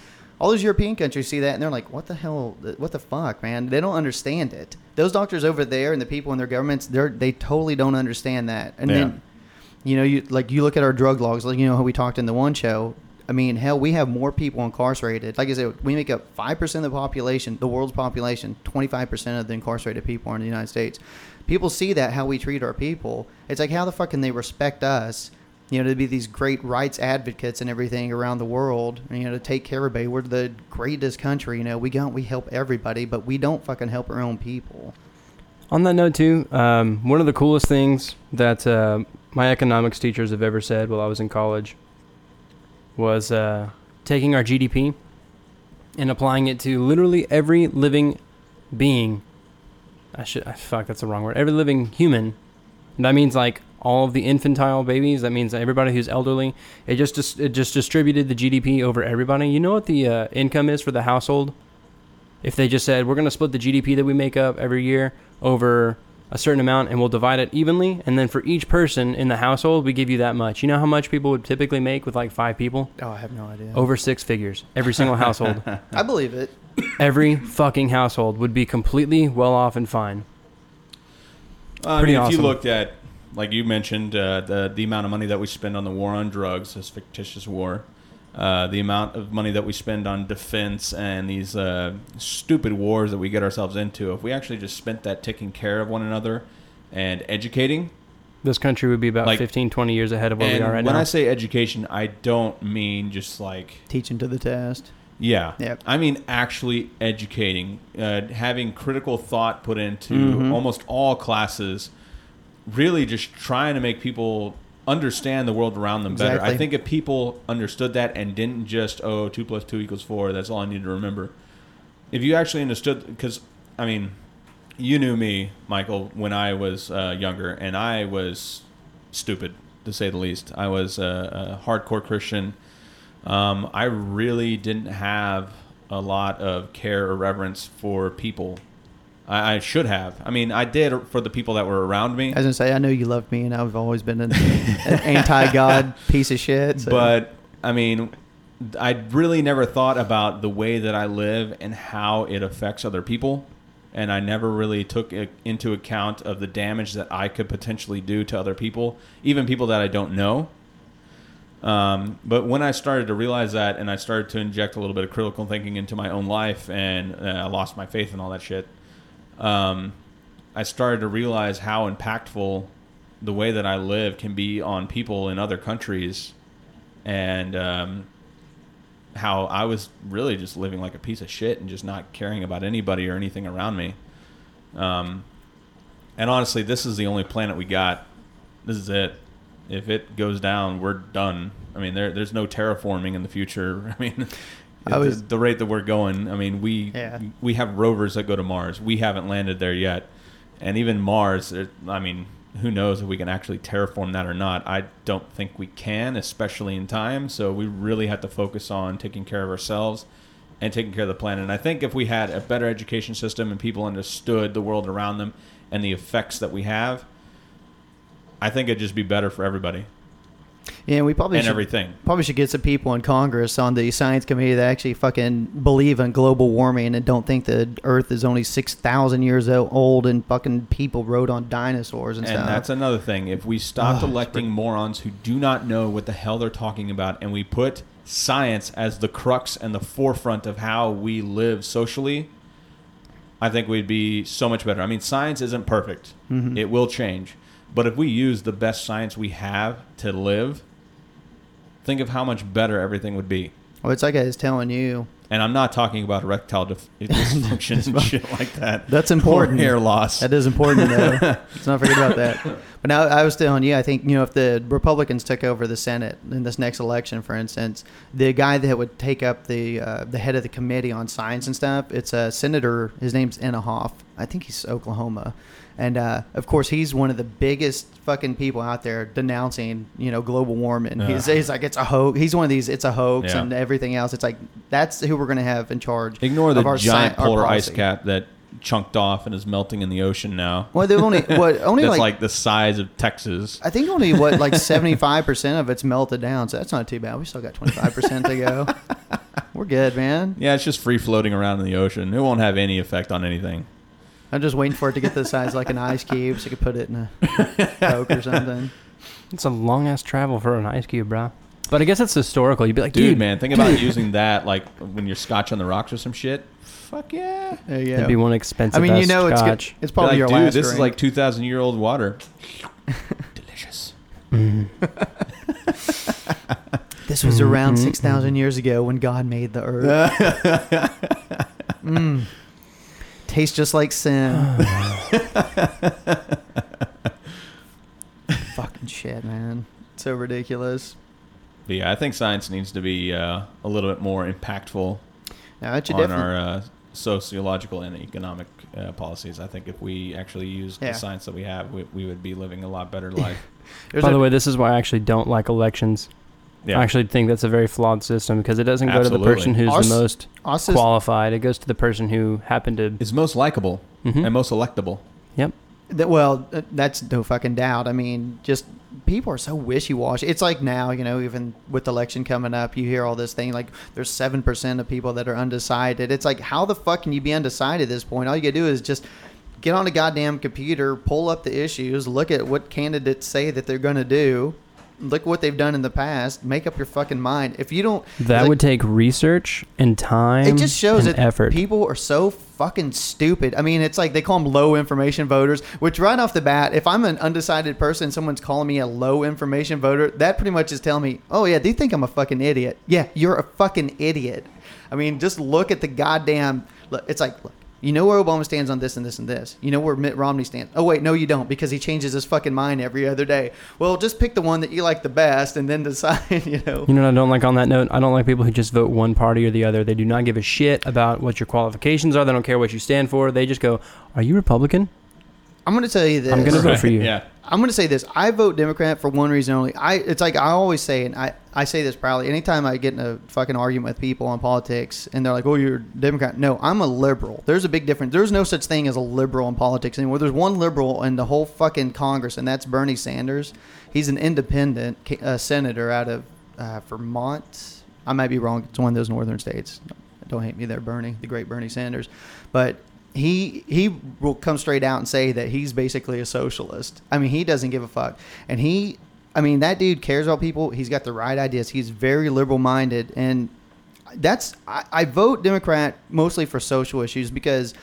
All those European countries see that and they're like, "What the hell? What the fuck, man?" They don't understand it. Those doctors over there and the people in their governments, they're they totally don't understand that. And Yeah. then you know, you like you look at our drug logs, like you know how we talked in the one show. I mean, hell, we have more people incarcerated. Like I said, we make up five percent of the population, the world's population. Twenty five percent of the incarcerated people are in the United States. People see that how we treat our people. It's like how the fuck can they respect us? You know, to be these great rights advocates and everything around the world. You know, to take care of everybody. We're the greatest country. You know, we go we help everybody, but we don't fucking help our own people. On that note, too, um, one of the coolest things that uh, my economics teachers have ever said while I was in college was uh, taking our GDP and applying it to literally every living being. I should, I, fuck, that's the wrong word. Every living human. And that means like all of the infantile babies. That means everybody who's elderly. It just, dis- it just distributed the GDP over everybody. You know what the uh, income is for the household? If they just said we're going to split the GDP that we make up every year over a certain amount and we'll divide it evenly, and then for each person in the household we give you that much. You know how much people would typically make with like five people? Oh, I have no idea. Over six figures. Every single household. I believe it. Every fucking household would be completely well off and fine. I Pretty mean, if you looked at, like you mentioned, uh, the the amount of money that we spend on the war on drugs, this fictitious war, uh, the amount of money that we spend on defense and these uh, stupid wars that we get ourselves into, if we actually just spent that taking care of one another and educating, This country would be about Like- 15, 20 years ahead of where we are right when now. When I say education, I don't mean just like Teaching to the test. Yeah. Yep. I mean, actually educating, uh, having critical thought put into Mhm. almost all classes, really just trying to make people understand the world around them better. I think if people understood that and didn't just, oh, two plus two equals four, that's all I need to remember. If you actually understood, because, I mean, you knew me, Michael, when I was uh, younger, and I was stupid, to say the least. I was a, a hardcore Christian. Um, I really didn't have a lot of care or reverence for people. I, I should have. I mean, I did for the people that were around me, I was gonna say, I know you love me, and I've always been an, an anti-God piece of shit. So. but I mean, I really never thought about the way that I live and how it affects other people. And I never really took into account of the damage that I could potentially do to other people, even people that I don't know. Um, but when I started to realize that, and I started to inject a little bit of critical thinking into my own life, and uh, I lost my faith and all that shit, um, I started to realize how impactful the way that I live can be on people in other countries, and um, how I was really just living like a piece of shit and just not caring about anybody or anything around me. Um, and honestly, this is the only planet we got. This is it. If it goes down, we're done. I mean, there, there's no terraforming in the future. I mean, I was- the, the rate that we're going. I mean, we Yeah. we have rovers that go to Mars. We haven't landed there yet, and even Mars. I mean, who knows if we can actually terraform that or not? I don't think we can, especially in time. So we really have to focus on taking care of ourselves and taking care of the planet. And I think if we had a better education system and people understood the world around them and the effects that we have, I think it'd just be better for everybody yeah, we probably and should, everything. probably should get some people in Congress on the science committee that actually fucking believe in global warming and don't think the Earth is only six thousand years old and fucking people rode on dinosaurs and, And stuff. that's another thing. If we stopped Ugh, electing morons who do not know what the hell they're talking about and we put science as the crux and the forefront of how we live socially, I think we'd be so much better. I mean, science isn't perfect, Mhm. it will change. But if we use the best science we have to live, think of how much better everything would be. well, it's like I was telling you. And I'm not talking about erectile dif- dysfunction and shit like that. That's Or important. hair loss. That is important, though. Let's not forget about that. But now I was telling you, I think you know if the Republicans took over the Senate in this next election, for instance, the guy that would take up the uh, the head of the committee on science and stuff, it's a senator. His name's Inhofe. I think he's Oklahoma, and uh, of course he's one of the biggest fucking people out there denouncing you know global warming. He's, he's like it's a hoax. He's one of these. It's a hoax Yeah. and everything else. It's like that's who we're gonna have in charge. Ignore the of our giant sci- our polar ice cap that chunked off and is melting in the ocean now. Well, the only what only like like, the size of Texas. I think only what like seventy five percent of it's melted down, so that's not too bad. We still got twenty five percent to go. We're good, man. Yeah, it's just free floating around in the ocean. It won't have any effect on anything. I'm just waiting for it to get the size like an ice cube, so I could put it in a coke or something. It's a long ass travel for an ice cube, bro. But I guess it's historical. You'd be like, dude, dude, man, think about using that like when you're scotch on the rocks or some shit. Fuck yeah. There you That'd go. be one expensive. I mean, you ass know, it's good. scotch. it's Be probably like, your dude, last. this is like 2,000 year old water. Delicious. This was around Mhm, six thousand years ago when God made the earth. mm. Tastes just like sin. Fucking shit, man. So ridiculous. But yeah, I think science needs to be uh, a little bit more impactful Now, that on definitely. our uh, sociological and economic uh, policies. I think if we actually used Yeah. the science that we have, we, we would be living a lot better life. By a- the way, this is why I actually don't like elections. Yeah. I actually think that's a very flawed system because it doesn't go to the person who's Ours- the most Us qualified. It goes to the person who happened to. is most likable Mhm. and most electable. Yep. That, well, uh, that's no fucking doubt. I mean, just people are so wishy washy. It's like now, you know, even with the election coming up, you hear all this thing like there's seven percent of people that are undecided. It's like how the fuck can you be undecided at this point? All you gotta do is just get on a goddamn computer, pull up the issues, look at what candidates say that they're gonna do. Look what they've done in the past. Make up your fucking mind. If you don't, That like- would take research and time. it just shows that effort. people are so fucking stupid. I mean, it's like they call them low information voters, which right off the bat, if I'm an undecided person, someone's calling me a low information voter, that pretty much is telling me, oh yeah, they think I'm a fucking idiot. Yeah, you're a fucking idiot. I mean, just look at the goddamn. It's like, you know where Obama stands on this and this and this. You know where Mitt Romney stands. Oh wait, no, you don't, because he changes his fucking mind every other day. Well, just pick the one that you like the best, and then decide. You know. You know what I don't like on that note? I don't like people who just vote one party or the other. They do not give a shit about what your qualifications are. They don't care what you stand for. They just go, "Are you Republican?" I'm going to tell you this. I'm gonna vote for you. Yeah. I'm going to say this. I vote Democrat for one reason only. I it's like I always say, and I, I say this proudly. Anytime I get in a fucking argument with people on politics, and they're like, "Oh, you're a Democrat." No, I'm a liberal. There's a big difference. There's no such thing as a liberal in politics anymore. There's one liberal in the whole fucking Congress, and that's Bernie Sanders. He's an independent uh, senator out of uh, Vermont. I might be wrong. It's one of those northern states. Don't hate me there, Bernie, the great Bernie Sanders. But he he will come straight out and say that he's basically a socialist. I mean, he doesn't give a fuck, and he, I mean, that dude cares about people. He's got the right ideas. He's very liberal minded, and that's I, I vote Democrat mostly for social issues because.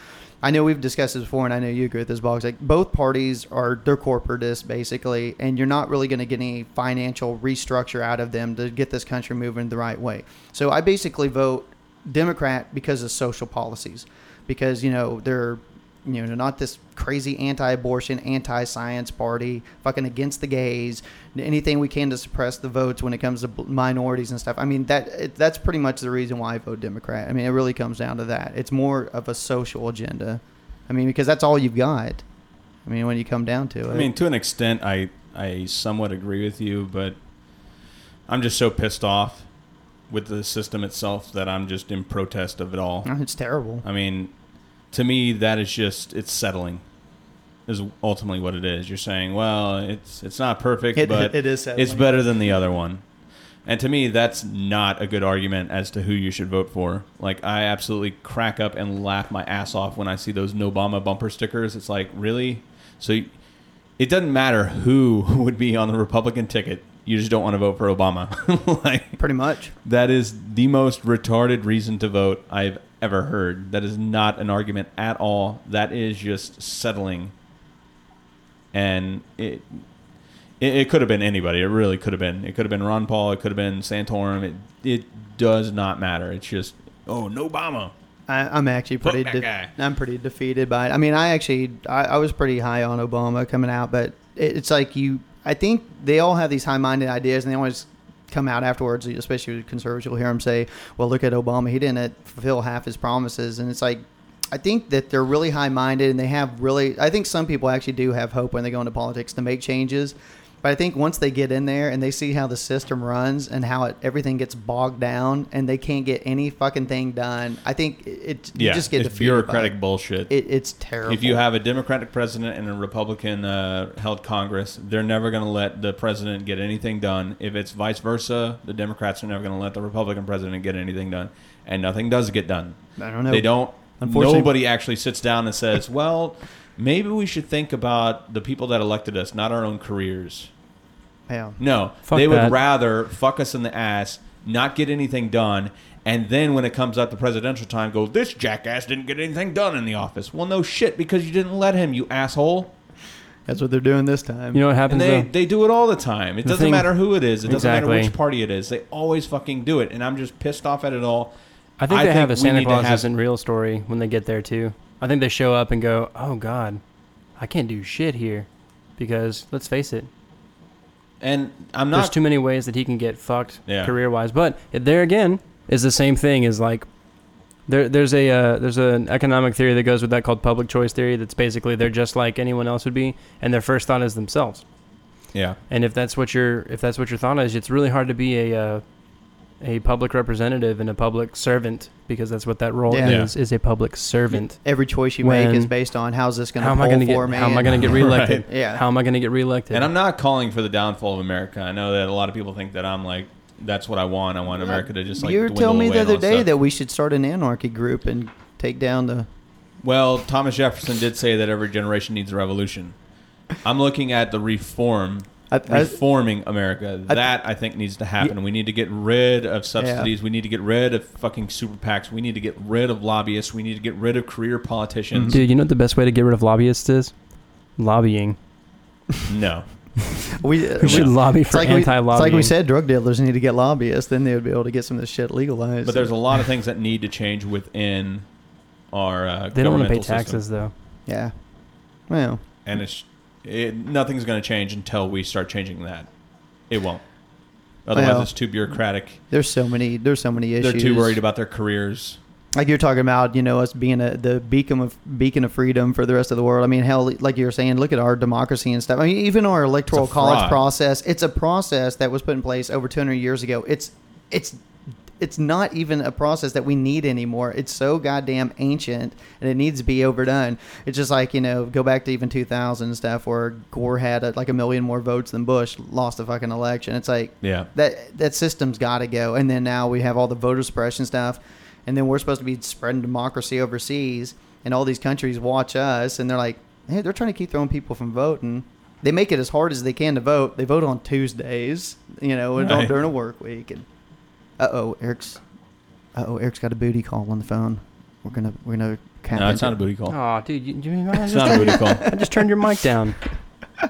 I know we've discussed this before, and I know you agree with this, Boggs. Like both parties are they're corporatists basically, and you're not really going to get any financial restructure out of them to get this country moving the right way. So I basically vote Democrat because of social policies, because you know they're you know not this crazy anti-abortion, anti-science party, fucking against the gays, anything we can to suppress the votes when it comes to minorities and stuff. I mean that it, that's pretty much the reason why I vote Democrat. I mean it really comes down to that. It's more of a social agenda. I mean because that's all you've got. I mean when you come down to it. I mean, to an extent, I I somewhat agree with you, but I'm just so pissed off with the system itself that I'm just in protest of it all. Oh, it's terrible. I mean, to me, that is just it's settling. Is ultimately what it is. You're saying, well, it's it's not perfect, It- but it is it's better than the other one. And to me, that's not a good argument as to who you should vote for. Like, I absolutely crack up and laugh my ass off when I see those No Obama bumper stickers. It's like, really? So it doesn't matter who would be on the Republican ticket. You just don't want to vote for Obama. like, Pretty much. that is the most retarded reason to vote I've ever heard. That is not an argument at all. That is just settling. And it it, it could have been anybody. It really could have been. It could have been Ron Paul. It could have been Santorum. It it does not matter. It's just oh no Obama. I, I'm actually pretty. de- I'm pretty defeated by it. I mean, I actually, I, I was pretty high on Obama coming out, but it, it's like you. I think they all have these high-minded ideas, and they always come out afterwards. Especially with conservatives, you'll hear them say, "Well, look at Obama. He didn't fulfill half his promises," and it's like. I think that they're really high-minded, and they have really. I think some people actually do have hope when they go into politics to make changes, but I think once they get in there and they see how the system runs and how it, everything gets bogged down and they can't get any fucking thing done, I think it, it you just get it's bureaucratic by bullshit. it. It, it's terrible. If you have a Democratic president and a Republican uh, held Congress, they're never going to let the president get anything done. If it's vice versa, the Democrats are never going to let the Republican president get anything done, and nothing does get done. I don't know. They don't. Unfortunately- Nobody actually sits down and says, "Well, maybe we should think about the people that elected us, not our own careers." Yeah. No, Fuck they would that. rather fuck us in the ass, not get anything done, and then when it comes up to presidential time, go, this jackass didn't get anything done in the office. Well, no shit, because you didn't let him, you asshole. That's what they're doing this time. You know what And happens they, though? they do it all the time. It The doesn't thing- matter who it is. It doesn't matter which party it is. They always fucking do it, and I'm just pissed off at it all. I think I they have a Santa Claus have- isn't real story when they get there too. I think they show up and go, "Oh God, I can't do shit here," because let's face it, And I'm not. there's too many ways that he can get fucked Yeah. career wise. But there again is the same thing. Is like there there's a uh, there's an economic theory that goes with that called public choice theory. That's basically they're just like anyone else would be, and their first thought is themselves. yeah. And if that's what your if that's what your thought is, it's really hard to be a uh, a public representative and a public servant because that's what that role Yeah. is is a public servant. Every choice you make is based on how's this going How to am I pull going to get for me. how am I going to get reelected? Right. Yeah. How am I going to get reelected? And I'm not calling for the downfall of America. I know that a lot of people think that I'm like, that's what I want. I want America to just like. you were dwindle telling me away the and other all day stuff. that we should start an anarchy group and take down the. Well, Thomas Jefferson did say that every generation needs a revolution. I'm looking at the reform, I, I, reforming America. I- that I think needs to happen. We need to get rid of subsidies. We need to get rid of fucking super PACs. We need to get rid of lobbyists. We need to get rid of career politicians. Dude, you know what the best way to get rid of lobbyists is? Lobbying. No. we, We should lobby for like we, anti-lobbying. like we said, drug dealers need to get lobbyists. Then they would be able to get some of this shit legalized. But there's a lot of things that need to change within our. Uh, They don't want to pay governmental system. taxes though. yeah. Well, and it's it, nothing's going to change until we start changing that. It won't. Otherwise, Well, it's too bureaucratic. there's so many. There's so many issues. They're too worried about their careers. like you're talking about, you know, us being a the beacon of beacon of freedom for the rest of the world. I mean, hell, like you were saying, look at our democracy and stuff. I mean, even our electoral college process. It's a process that was put in place over 200 years ago. It's it's it's not even a process that we need anymore. It's so goddamn ancient, and it needs to be overdone. It's just like you know, go back to even 2000 and stuff, where Gore had uh like a million more votes than Bush, lost the fucking election. It's like Yeah. that that system's got to go. And then now we have all the voter suppression stuff, and then we're supposed to be spreading democracy overseas, and all these countries watch us, and they're like, hey, they're trying to keep throwing people from voting. They make it as hard as they can to vote. They vote on Tuesdays, you know, and Right. during a work week. And uh oh, Eric's, uh oh, Eric's got a booty call on the phone. We're gonna we're gonna. cap No, it's into- not a booty call. Oh, dude, you, you, I, It's just, not a booty call. I just turned your mic down.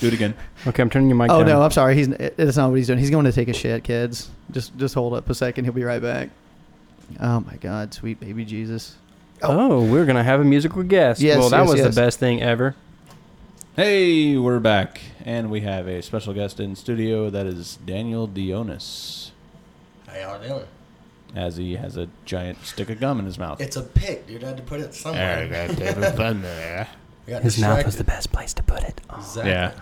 Do it again. Okay, I'm turning your mic Oh down. no, I'm sorry. He's it- it's not what he's doing. He's going to take a shit, kids. Just just hold up a second. He'll be right back. Oh my God, sweet baby Jesus. Oh, we're gonna have a musical guest. Yes, well, that yes, was yes. the best thing ever. Hey, we're back, and we have a special guest in studio. That is Daniel Dionis, How y'all doing? as he has a giant stick of gum in his mouth. It's a pick, dude. I had to put it somewhere. I got His mouth was distracted. the best place to put it. Oh. Exactly. Yeah.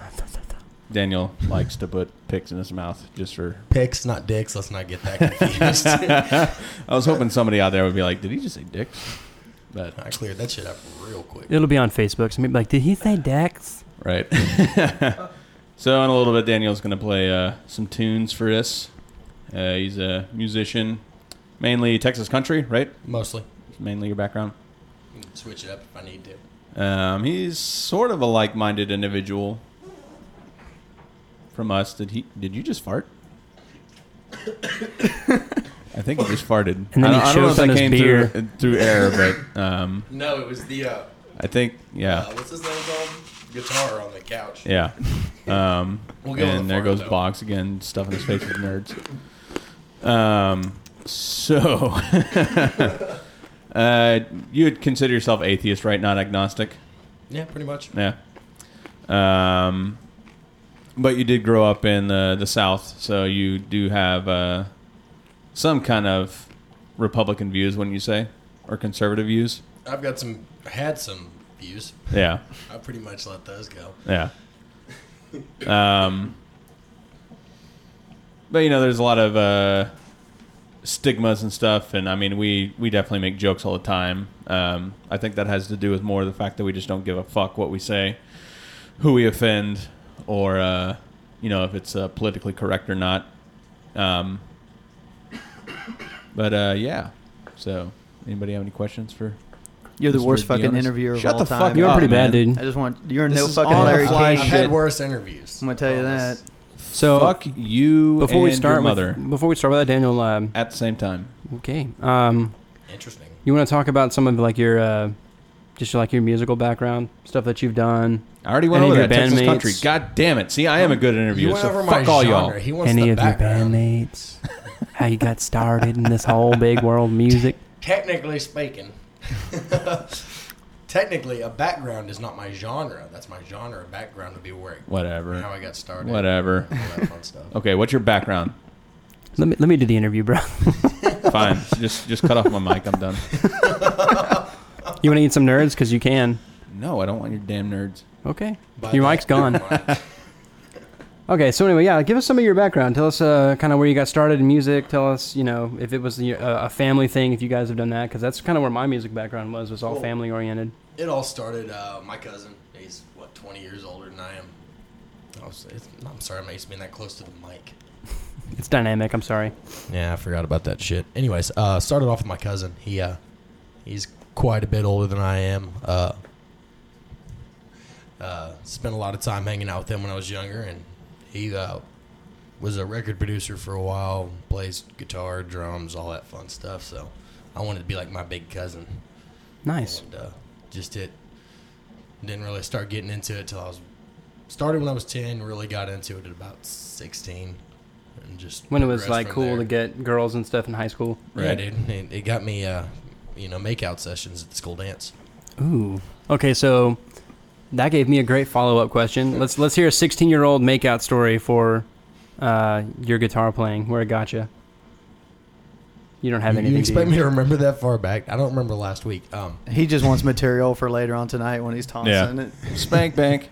Daniel likes to put picks in his mouth just for. Picks, not dicks. Let's not get that confused. I was hoping somebody out there would be like, "Did he just say dicks?" But I cleared that shit up real quick. It'll be on Facebook. So maybe like, did he say Dex? Right. so in a little bit, Daniel's going to play uh, some tunes for us. Uh, he's a musician, mainly Texas country, right? Mostly. Mainly your background. Switch it up if I need to. Um, he's sort of a like-minded individual. From us, did he? Did you just fart? I think he just farted. And then I he don't, I don't know if choked that his came beer. through through air, but um, No, it was the uh, I think yeah, uh, what's his name called? Guitar on the couch. yeah. Um, We'll and the there goes though. Box again, stuffing his face with nerds. Um, so uh, you would consider yourself atheist, right? Not agnostic. Yeah, pretty much. Yeah. Um, but you did grow up in the the South, so you do have uh, some kind of Republican views, wouldn't you say, or conservative views? I've got some, had some views. Yeah, I pretty much let those go. yeah. Um, but you know, there's a lot of uh, stigmas and stuff, and I mean, we we definitely make jokes all the time. Um, I think that has to do with more the fact that we just don't give a fuck what we say, who we offend, or uh, you know, if it's uh, politically correct or not. Um, but uh, yeah. So, anybody have any questions for? You're the Mr. worst fucking Dionis? interviewer of Shut all the time. fuck You're up, pretty bad, dude. I just want you're This no fucking Larry King. I've had worse interviews. I'm gonna tell you that. So Fuck you before we start your with, mother before we start with that, Daniel. Um, at the same time. okay. Um, Interesting. you want to talk about some of like your, uh, just like your musical background, stuff that you've done. I already went Any over of that your Texas bandmates? country. God damn it! See, I am a good You interviewer. So fuck all y'all. He wants Any the of your background. bandmates? how you got started in this whole big world of music? Technically speaking, technically a background is not my genre. That's my genre. A background would be where Whatever. how I got started. Whatever. All that fun stuff. Okay, what's your background? Let me let me do the interview, bro. Fine. just just cut off my mic. I'm done. You want to eat some nerds? Because you can. No, I don't want your damn nerds. Okay. By Your that- mic's gone. Okay, so anyway, yeah, give us some of your background. Tell us uh, kind of where you got started in music. Tell us, you know, if it was the, uh, a family thing, if you guys have done that, because that's kind of where my music background was, it was all Cool. family oriented. It all started. Uh, my cousin. He's what 20 years older than I am. I was, it's, I'm sorry, I'm used to being that close to the mic. It's dynamic. I'm sorry. Yeah, I forgot about that shit. Anyways, uh, started off with my cousin. He uh, he's quite a bit older than I am. Uh, uh, spent a lot of time hanging out with him when I was younger, and he uh, was a record producer for a while. Plays guitar, drums, all that fun stuff. So I wanted to be like my big cousin. Nice. And uh, just it didn't really start getting into it till I was started when I was ten. Really got into it at about sixteen, and just When it was like cool there. to get girls and stuff in high school. Yeah, Right. dude. It, it got me, uh, you know, makeout sessions at the school dance. Ooh. Okay, so that gave me a great follow up question. Let's let's hear a 16 year old makeout story for uh, your guitar playing. Where it got you. You don't have You, anything. you expect do me to remember that far back? I don't remember last week. Um, He just wants material for later on tonight when he's tossing Yeah. it. Spank bank.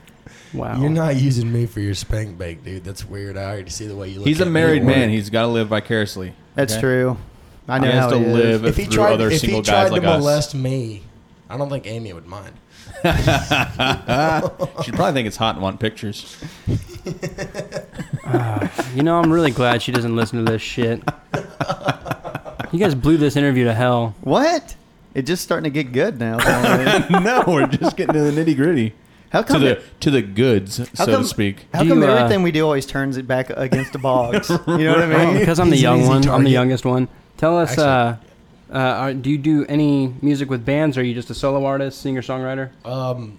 Wow. You're not using me for your spank bank, dude. That's weird. I already see the way you look. He's a at me married at work. man. He's got to live vicariously. That's Okay? true. I know He has how to it is. live If he through tried, other if single he tried guys to like us. molest me, I don't think Amy would mind. She'd probably think it's hot and want pictures. You know, I'm really glad she doesn't listen to this shit. You guys blew this interview to hell. What? It's just starting to get good now. no, we're just getting to the nitty gritty. how To come? the it- to the goods, How so come- to speak. how Do come you, uh, everything we do always turns it back against the Boggs? You know what I mean? Because I'm the He's young easy one. I'm the youngest one. Tell us, uh, uh, are, do you do any music with bands? Or are you just a solo artist, singer songwriter? Um,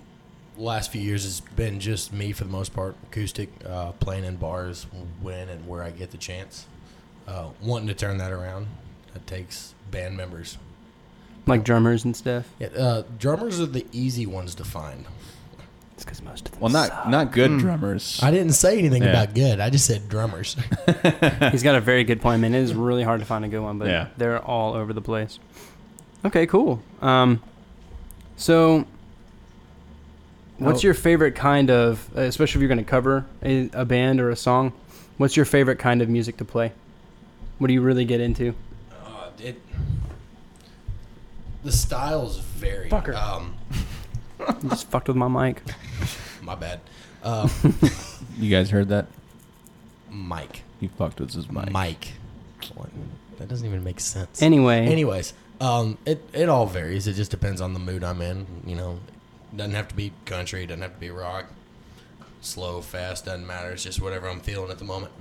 last few years has been just me for the most part, acoustic, uh, playing in bars when and where I get the chance. Uh, wanting to turn that around, that takes band members. Like drummers and stuff? Yeah, uh, drummers are the easy ones to find. It's because most of them Well, not not good drummers. I didn't say anything Yeah. about good. I just said drummers. He's got a very good point, man. It is really hard to find a good one, but Yeah. they're all over the place. Okay, cool. Um, so, what's Oh. your favorite kind of, uh, especially if you're going to cover a, a band or a song? What's your favorite kind of music to play? What do you really get into? It, the styles vary. Fucker. Um, You just fucked with my mic. my bad. Um, You guys heard that? Mike. He fucked with his mic. Mike. What? That doesn't even make sense. Anyway, Anyways, um, it it all varies. It just depends on the mood I'm in. You know, doesn't have to be country. Doesn't have to be rock. Slow, fast, doesn't matter. It's just whatever I'm feeling at the moment.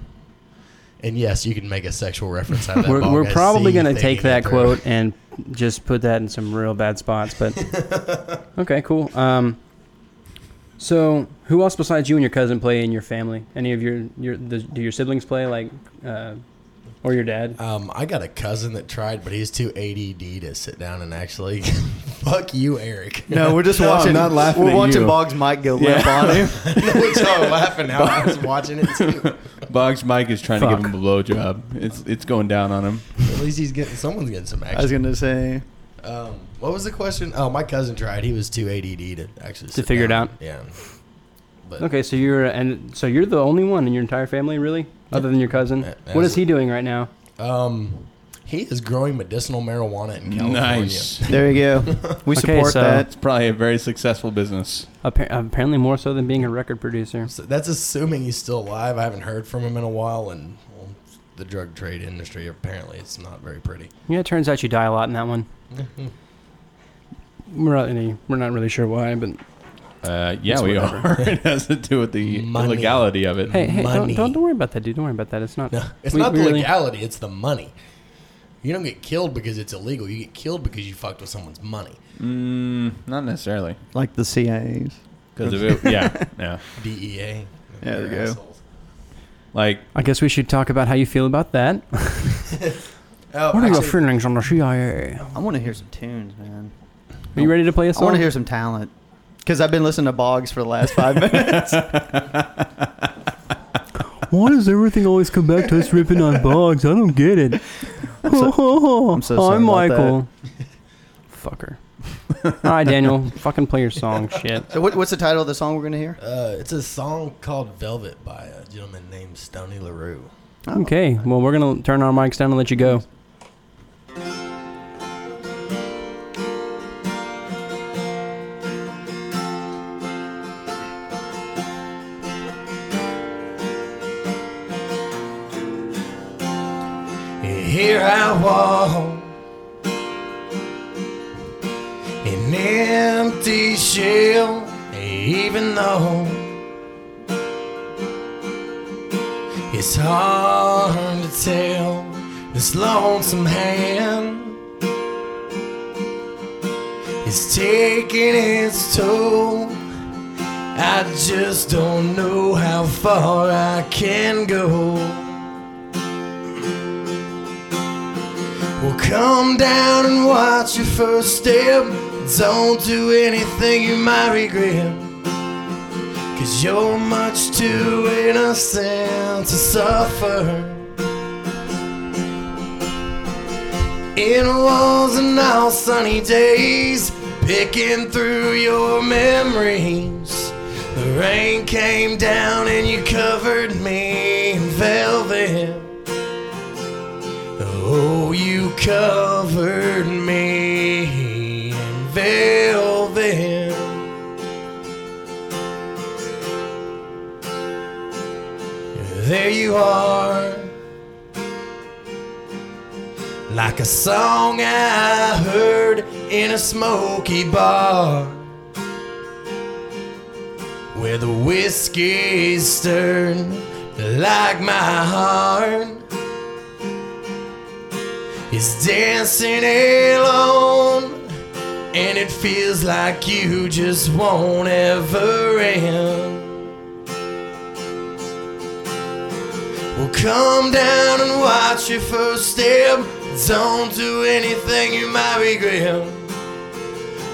And yes, you can make a sexual reference out of that. we're, we're probably going to take that quote and just put that in some real bad spots. But okay, cool. Um, so who else besides you and your cousin play in your family? Any of your your the, do your siblings play like, uh, or your dad? Um, I got a cousin that tried, but he's too ADD to sit down and actually. Fuck you, Eric. No, we're just No, I'm watching. not laughing we're at watching you. Boggs Mike go limp Yeah. on him. Which I'm laughing now. I was watching it too. Boggs Mike is trying to Fuck. give him a blowjob. It's it's going down on him. At least he's getting someone's getting some action. I was action. gonna say. Um, what was the question? Oh, my cousin tried. He was too ADD to actually sit figure it down. out? Yeah. But Okay, so you're and so you're the only one in your entire family, really, other than your cousin. What is as- he doing right now? um, he is growing medicinal marijuana in California. Nice. There you go. We Okay, support so- that. It's probably a very successful business. Appa- apparently more so than being a record producer. So that's assuming he's still alive. I haven't heard from him in a while, and well, the drug trade industry apparently it's not very pretty. Yeah, it turns out you die a lot in that one. We're not any, we're not really sure why, but Uh, yeah, It's we whatever. are. it has to do with the Money. illegality of it. Hey, hey, don't, Money. don't don't worry about that, dude. Don't worry about that. It's not. No, it's we- not we the really- legality; it's the money. You don't get killed because it's illegal. You get killed because you fucked with someone's money. Mm, not necessarily. Like the CIA's. Because of it, yeah, yeah. DEA. Yeah, there you go. Assholes. Like, I guess we should talk about how you feel about that. Oh, What are your actually, feelings on the CIA? I want to hear some tunes, man. Are you ready to play a I song? I want to hear some talent. Because I've been listening to Boggs for the last five minutes. Why does everything always come back to us ripping on Boggs? I don't get it. I'm so, I'm so sorry I'm about Michael. Fucker. All right, Daniel. fucking play your song. Shit. So what, what's the title of the song we're going to hear? Uh, it's a song called "Velvet" by a gentleman named Stoney LaRue. Oh. Okay. Well, we're gonna turn our mics down and let you go. Here I walk, an empty shell, even though it's hard to tell. This lonesome hand is taking its toll. I just don't know how far I can go. Well, come down and watch your first step. Don't do anything you might regret. Cause you're much too innocent to suffer. It wasn't all sunny days, picking through your memories. The rain came down and you covered me in velvet. Oh, you covered me in velvet. There you are, like a song I heard in a smoky bar, where the whiskey's stirred like my heart is dancing alone, and it feels like you just won't ever end. Well, come down and watch your first step. Don't do anything you might regret.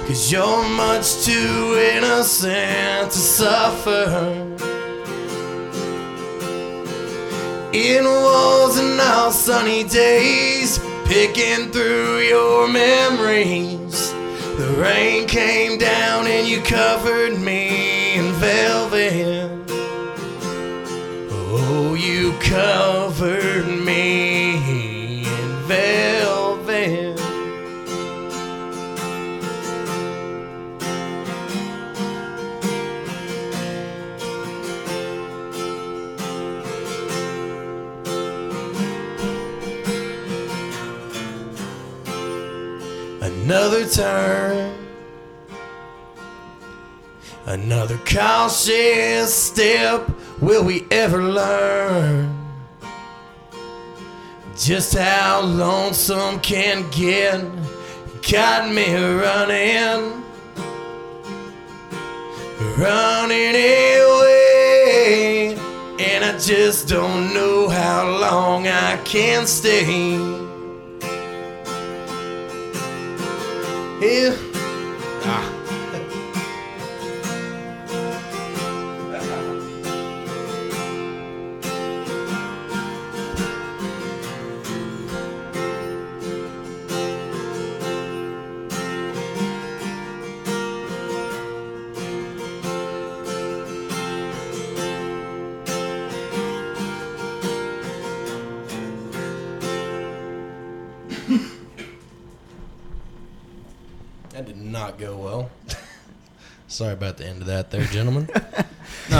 Cause you're much too innocent to suffer. It wasn't all sunny days, picking through your memories. The rain came down and you covered me in velvet. Oh, you covered me Another turn. Another cautious step. Will we ever learn just how lonesome can get? Got me running, running away, and I just don't know how long I can stay. Yeah. Ah. Not go well. Sorry about the end of that there, gentlemen. that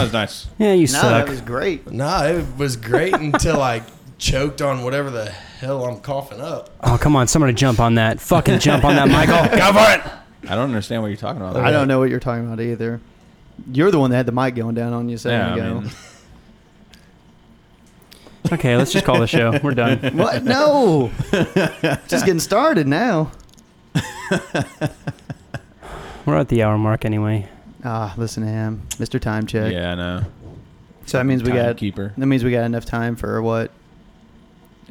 was nice. Yeah, you No, suck. that was great. No, it was great until I choked on whatever the hell I'm coughing up. Oh, come on. Somebody jump on that. Fucking jump on that, Michael. Go for it. I don't understand what you're talking about. I don't know what you're talking about either. You're the one that had the mic going down on you a Yeah, second I mean, Okay, let's just call the show. We're done. what? No. Just getting started now. We're at the hour mark anyway. Ah, listen to him, Mr. Time Check. yeah, I know. So that means we got keeper. that means we got enough time for what?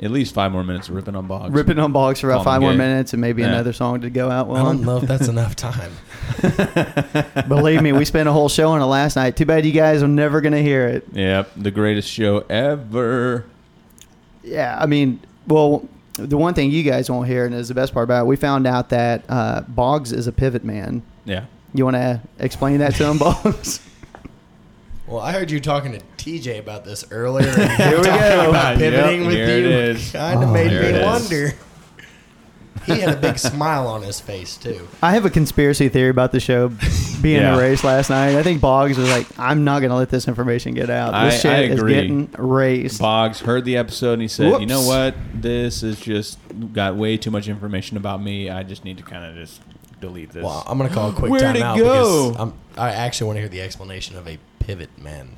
At least five more minutes of ripping on Boggs. Ripping on Boggs for about five more minutes and maybe Yeah. another song to go out I don't know if that's enough time. Believe me, we spent a whole show on it last night. Too bad you guys are never gonna hear it. Yep, the greatest show ever. Yeah, I mean, well, the one thing you guys won't hear, and is the best part about it, we found out that uh, Boggs is a pivot man. Yeah. You want to explain that to him, Boggs? Well, I heard you talking to TJ about this earlier. And Here we talking go. About pivoting Yep, with here you is. kind of Oh, made me wonder. He had a big smile on his face too. I have a conspiracy theory about the show being Yeah. erased last night. I think Boggs was like, "I'm not going to let this information get out. This I- I shit is getting erased." Boggs heard the episode and he said, "You know what? This is just got way too much information about me. I just need to kind of just delete this." Well, I'm gonna call a quick Where'd it timeout go? because I'm, I actually want to hear the explanation of a pivot man.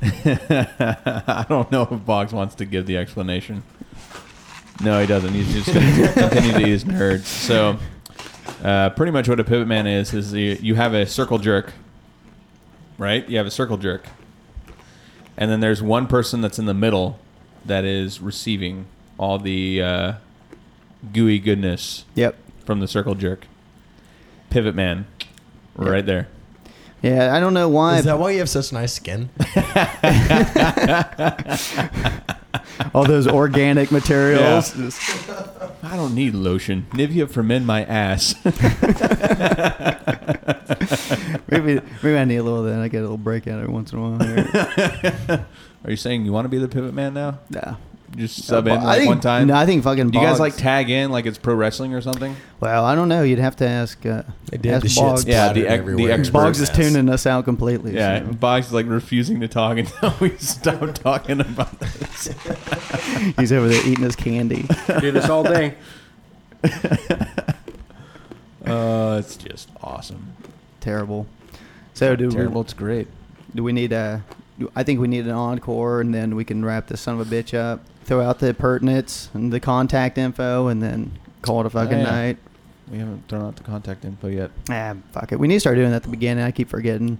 I don't know if Boggs wants to give the explanation. No, he doesn't. He's just going to continue to use nerds. So, uh, pretty much what a pivot man is is you, you have a circle jerk, right? You have a circle jerk, and then there's one person that's in the middle that is receiving all the uh, gooey goodness Yep. from the circle jerk. Pivot man, Yep. right there. Yeah, I don't know why. Is that why you have such nice skin? all those organic materials. I don't need lotion. Nivea for men, my ass. maybe maybe I need a little of that. I get a little breakout every once in a while. Here. Are you saying you want to be the pivot man now? Nah. Just sub Uh, in I like think- one time. No, I think fucking. Do you guys Boggs- like tag in like it's pro wrestling or something? Well, I don't know. You'd have to ask. Uh, They did ask the shit Boggs. Yeah, the ex- the everywhere. expert. Boggs is tuning us out completely. Yeah, so. Boggs is like refusing to talk until we stop talking about this. he's over there eating his candy. Do this all day. Uh, it's just awesome. Terrible. So do Terrible. It's great. Do we need a? do- I think we need an encore, and then we can wrap this son of a bitch up. Throw out the pertinence and the contact info, and then call it a fucking yeah. night. We haven't thrown out the contact info yet. Ah, fuck it. We need to start doing that at the beginning. I keep forgetting.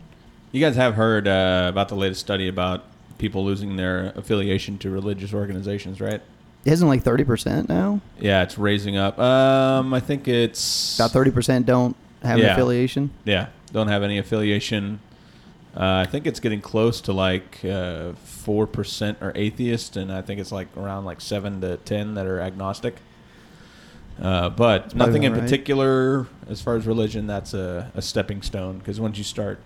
You guys have heard uh, about the latest study about people losing their affiliation to religious organizations, right? Isn't like thirty percent now? Yeah, it's raising up. Um, I think it's About thirty percent don't have an Yeah. affiliation. Yeah, don't have any affiliation. Uh, I think it's getting close to like uh, four percent are atheist, and I think it's like around like seven to ten that are agnostic. Uh, but nothing in right. particular as far as religion. That's a, a stepping stone because once you start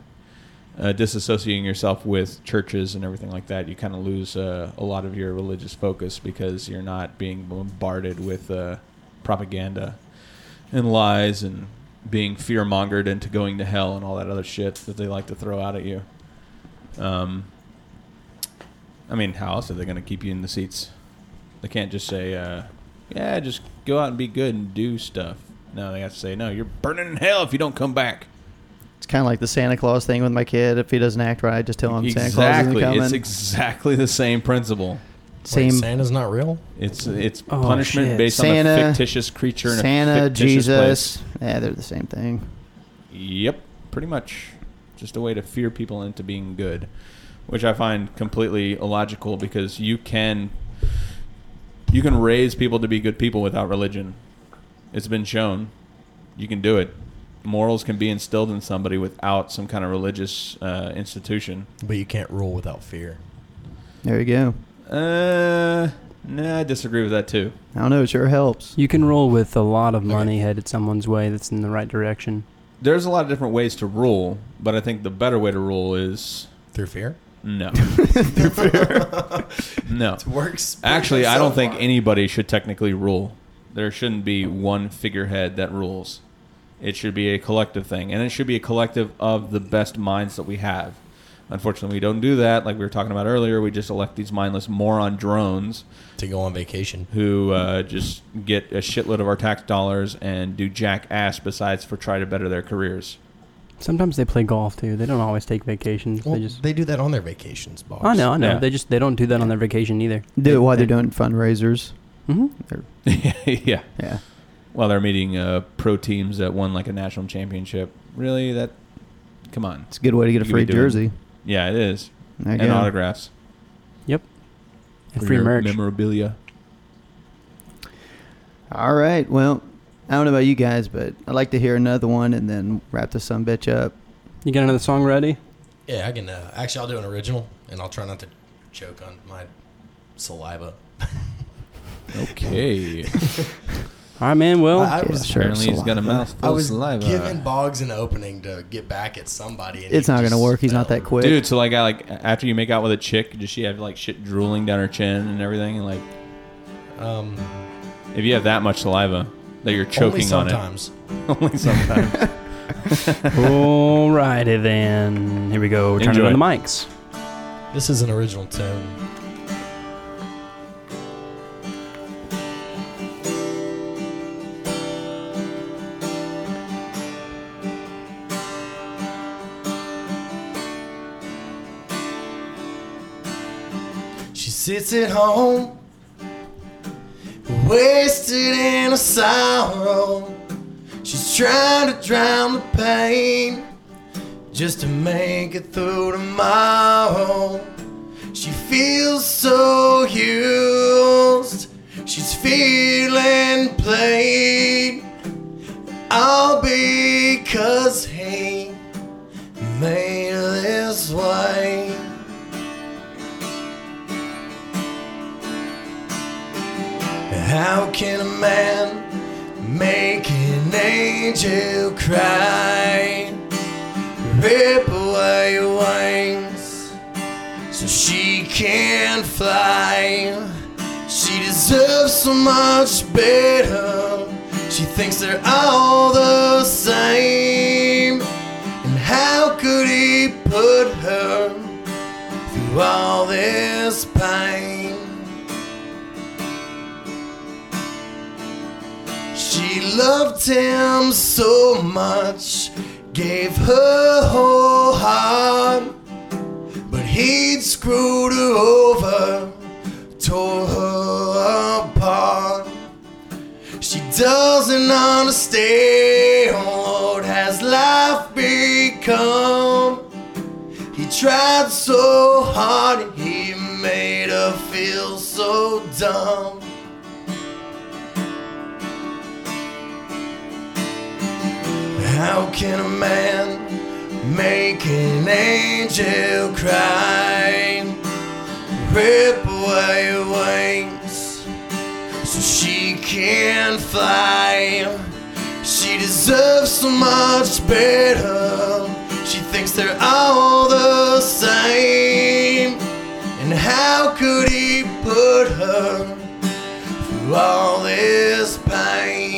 uh, disassociating yourself with churches and everything like that, you kind of lose uh, a lot of your religious focus because you're not being bombarded with uh, propaganda and lies and being fear mongered into going to hell and all that other shit that they like to throw out at you. Um, I mean, how else are they going to keep you in the seats? They can't just say, uh, "Yeah, just go out and be good and do stuff." No, they have to say, "No, you're burning in hell if you don't come back." It's kind of like the Santa Claus thing with my kid. If he doesn't act right, I just tell him Santa Claus isn't exactly, coming. it's exactly the same principle. Same Wait, Santa's not real. It's it's Oh, punishment shit. based on a fictitious creature in a Santa, fictitious Jesus. place. Yeah, they're the same thing. Yep, pretty much. Just a way to fear people into being good, which I find completely illogical because you can you can raise people to be good people without religion. It's been shown. You can do it. Morals can be instilled in somebody without some kind of religious uh, institution. But you can't rule without fear. There you go. Uh, nah, I disagree with that too. I don't know. It sure helps. You can roll with a lot of money headed someone's way that's in the right direction. There's a lot of different ways to rule, but I think the better way to rule is Through fear? no. Through fair? No. It works. Actually, I don't think anybody should technically rule. There shouldn't be one figurehead that rules. It should be a collective thing, and it should be a collective of the best minds that we have. Unfortunately, we don't do that. Like we were talking about earlier, we just elect these mindless moron drones To go on vacation. who uh, just get a shitload of our tax dollars and do jack ass besides for try to better their careers. Sometimes they play golf too. They don't always take vacations. Well, they just. they do that on their vacations, boss. I know, I know. Yeah. They just they don't do that on their vacation either. Do it while they're they- doing fundraisers. hmm yeah. Yeah. While they're meeting uh, pro teams that won like a national championship. Really? That? Come on. It's a good way to get a free be doing- jersey. Yeah, it is. There and go. autographs. Yep. And free merch. Memorabilia. All right. Well, I don't know about you guys, but I'd like to hear another one and then wrap this some bitch up. You got another song ready? Yeah, I can. Uh, actually, I'll do an original, and I'll try not to choke on my saliva. Okay. All right, man. Well, I, I was sure. Apparently he's got a saliva. mouthful I of was saliva. giving Boggs an opening to get back at somebody. And It's he not gonna just work. He's not fell that quick. Dude, so like, I like after you make out with a chick, does she have like shit drooling down her chin and everything? And like, Um, if you have that much saliva that you're choking only on sometimes. it, only sometimes. alrighty then. Here we go. Turn Enjoy. it on the mics. This is an original tune. Sits at home, wasted in a sorrow. She's trying to drown the pain just to make it through tomorrow. She feels so used, she's feeling played. All because he made her this way. How can a man make an angel cry? Rip away your wings so she can fly. She deserves so much better. She thinks they're all the same. And how could he put her through all this pain? She loved him so much, gave her whole heart, but he'd screwed her over, tore her apart. She doesn't understand what has life become. He tried so hard, he made her feel so dumb. How can a man make an angel cry? Rip away her wings so she can fly. She deserves so much better. She thinks they're all the same. And how could he put her through all this pain?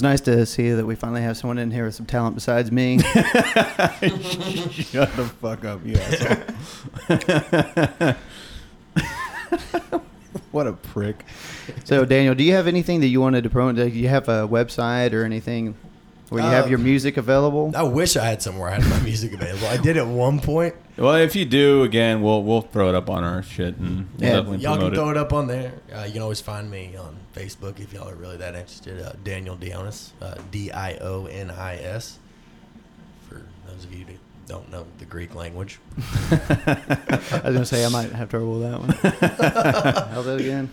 It's nice to see that we finally have someone in here with some talent besides me. Shut the fuck up, you asshole. what a prick. so, Daniel, do you have anything that you wanted to promote? Do you have a website or anything where you have Uh, your music available? I wish I had somewhere I had my music available. I did at one point. Well, if you do, again, we'll we'll throw it up on our shit and we'll Yeah, definitely Y'all can it. throw it up on there. Uh, you can always find me on Facebook if y'all are really that interested. Uh, Daniel Dionis, uh, D I O N I S. For those of you who don't know the Greek language, I was gonna say I might have trouble with that one. How's that again?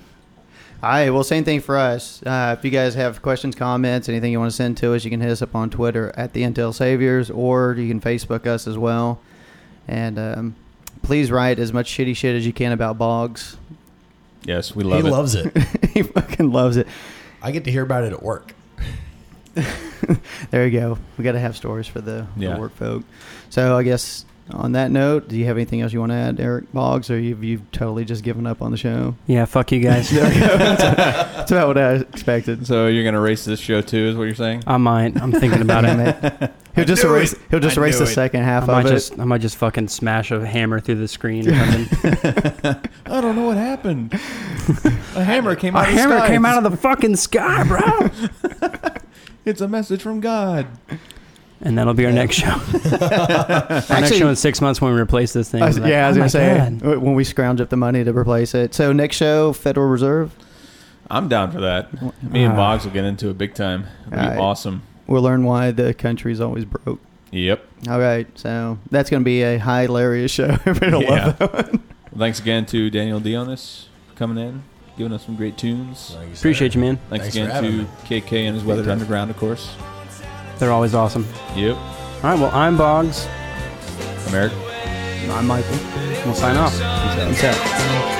All right. Well, same thing for us. Uh, if you guys have questions, comments, anything you want to send to us, you can hit us up on Twitter at the Intel Saviors, or you can Facebook us as well. And um, please write as much shitty shit as you can about Boggs. Yes, we love he it. He loves it. he fucking loves it. I get to hear about it at work. There you go. We got to have stories for the, Yeah. the work folk. So I guess on that note, do you have anything else you want to add, Eric Boggs, or you've you've totally just given up on the show? Yeah, fuck you guys. That's about what I expected. so you're gonna race this show too, is what you're saying? I might. I'm thinking about it. He'll just knew erase. it. He'll just I erase the it. second I half might of it. I might just fucking smash a hammer through the screen or something. I don't know what happened. A hammer came a out. of the hammer sky. came out of the fucking sky, bro. It's a message from God. And that'll be our next show. our next Actually- show in six months when we replace this thing. I was- We're like, yeah, I was oh gonna say God. w- when we scrounge up the money to replace it. So next show, Federal Reserve. I'm down for that. Me and Ah. Boggs will get into it big time. It'll be Alright. awesome. We'll learn why the country's always broke. Yep. All right, so that's going to be a hilarious show. Everybody will Yeah. love that one. Well, thanks again to Daniel Dionis for coming in, giving us some great tunes. Like. Appreciate you, man. Thanks, Thanks for again having to me. Kay Kay and his Weathered Underground, of course. They're always awesome. Yep. All right, well, I'm Boggs. America. I'm Michael. We'll sign off. Peace out.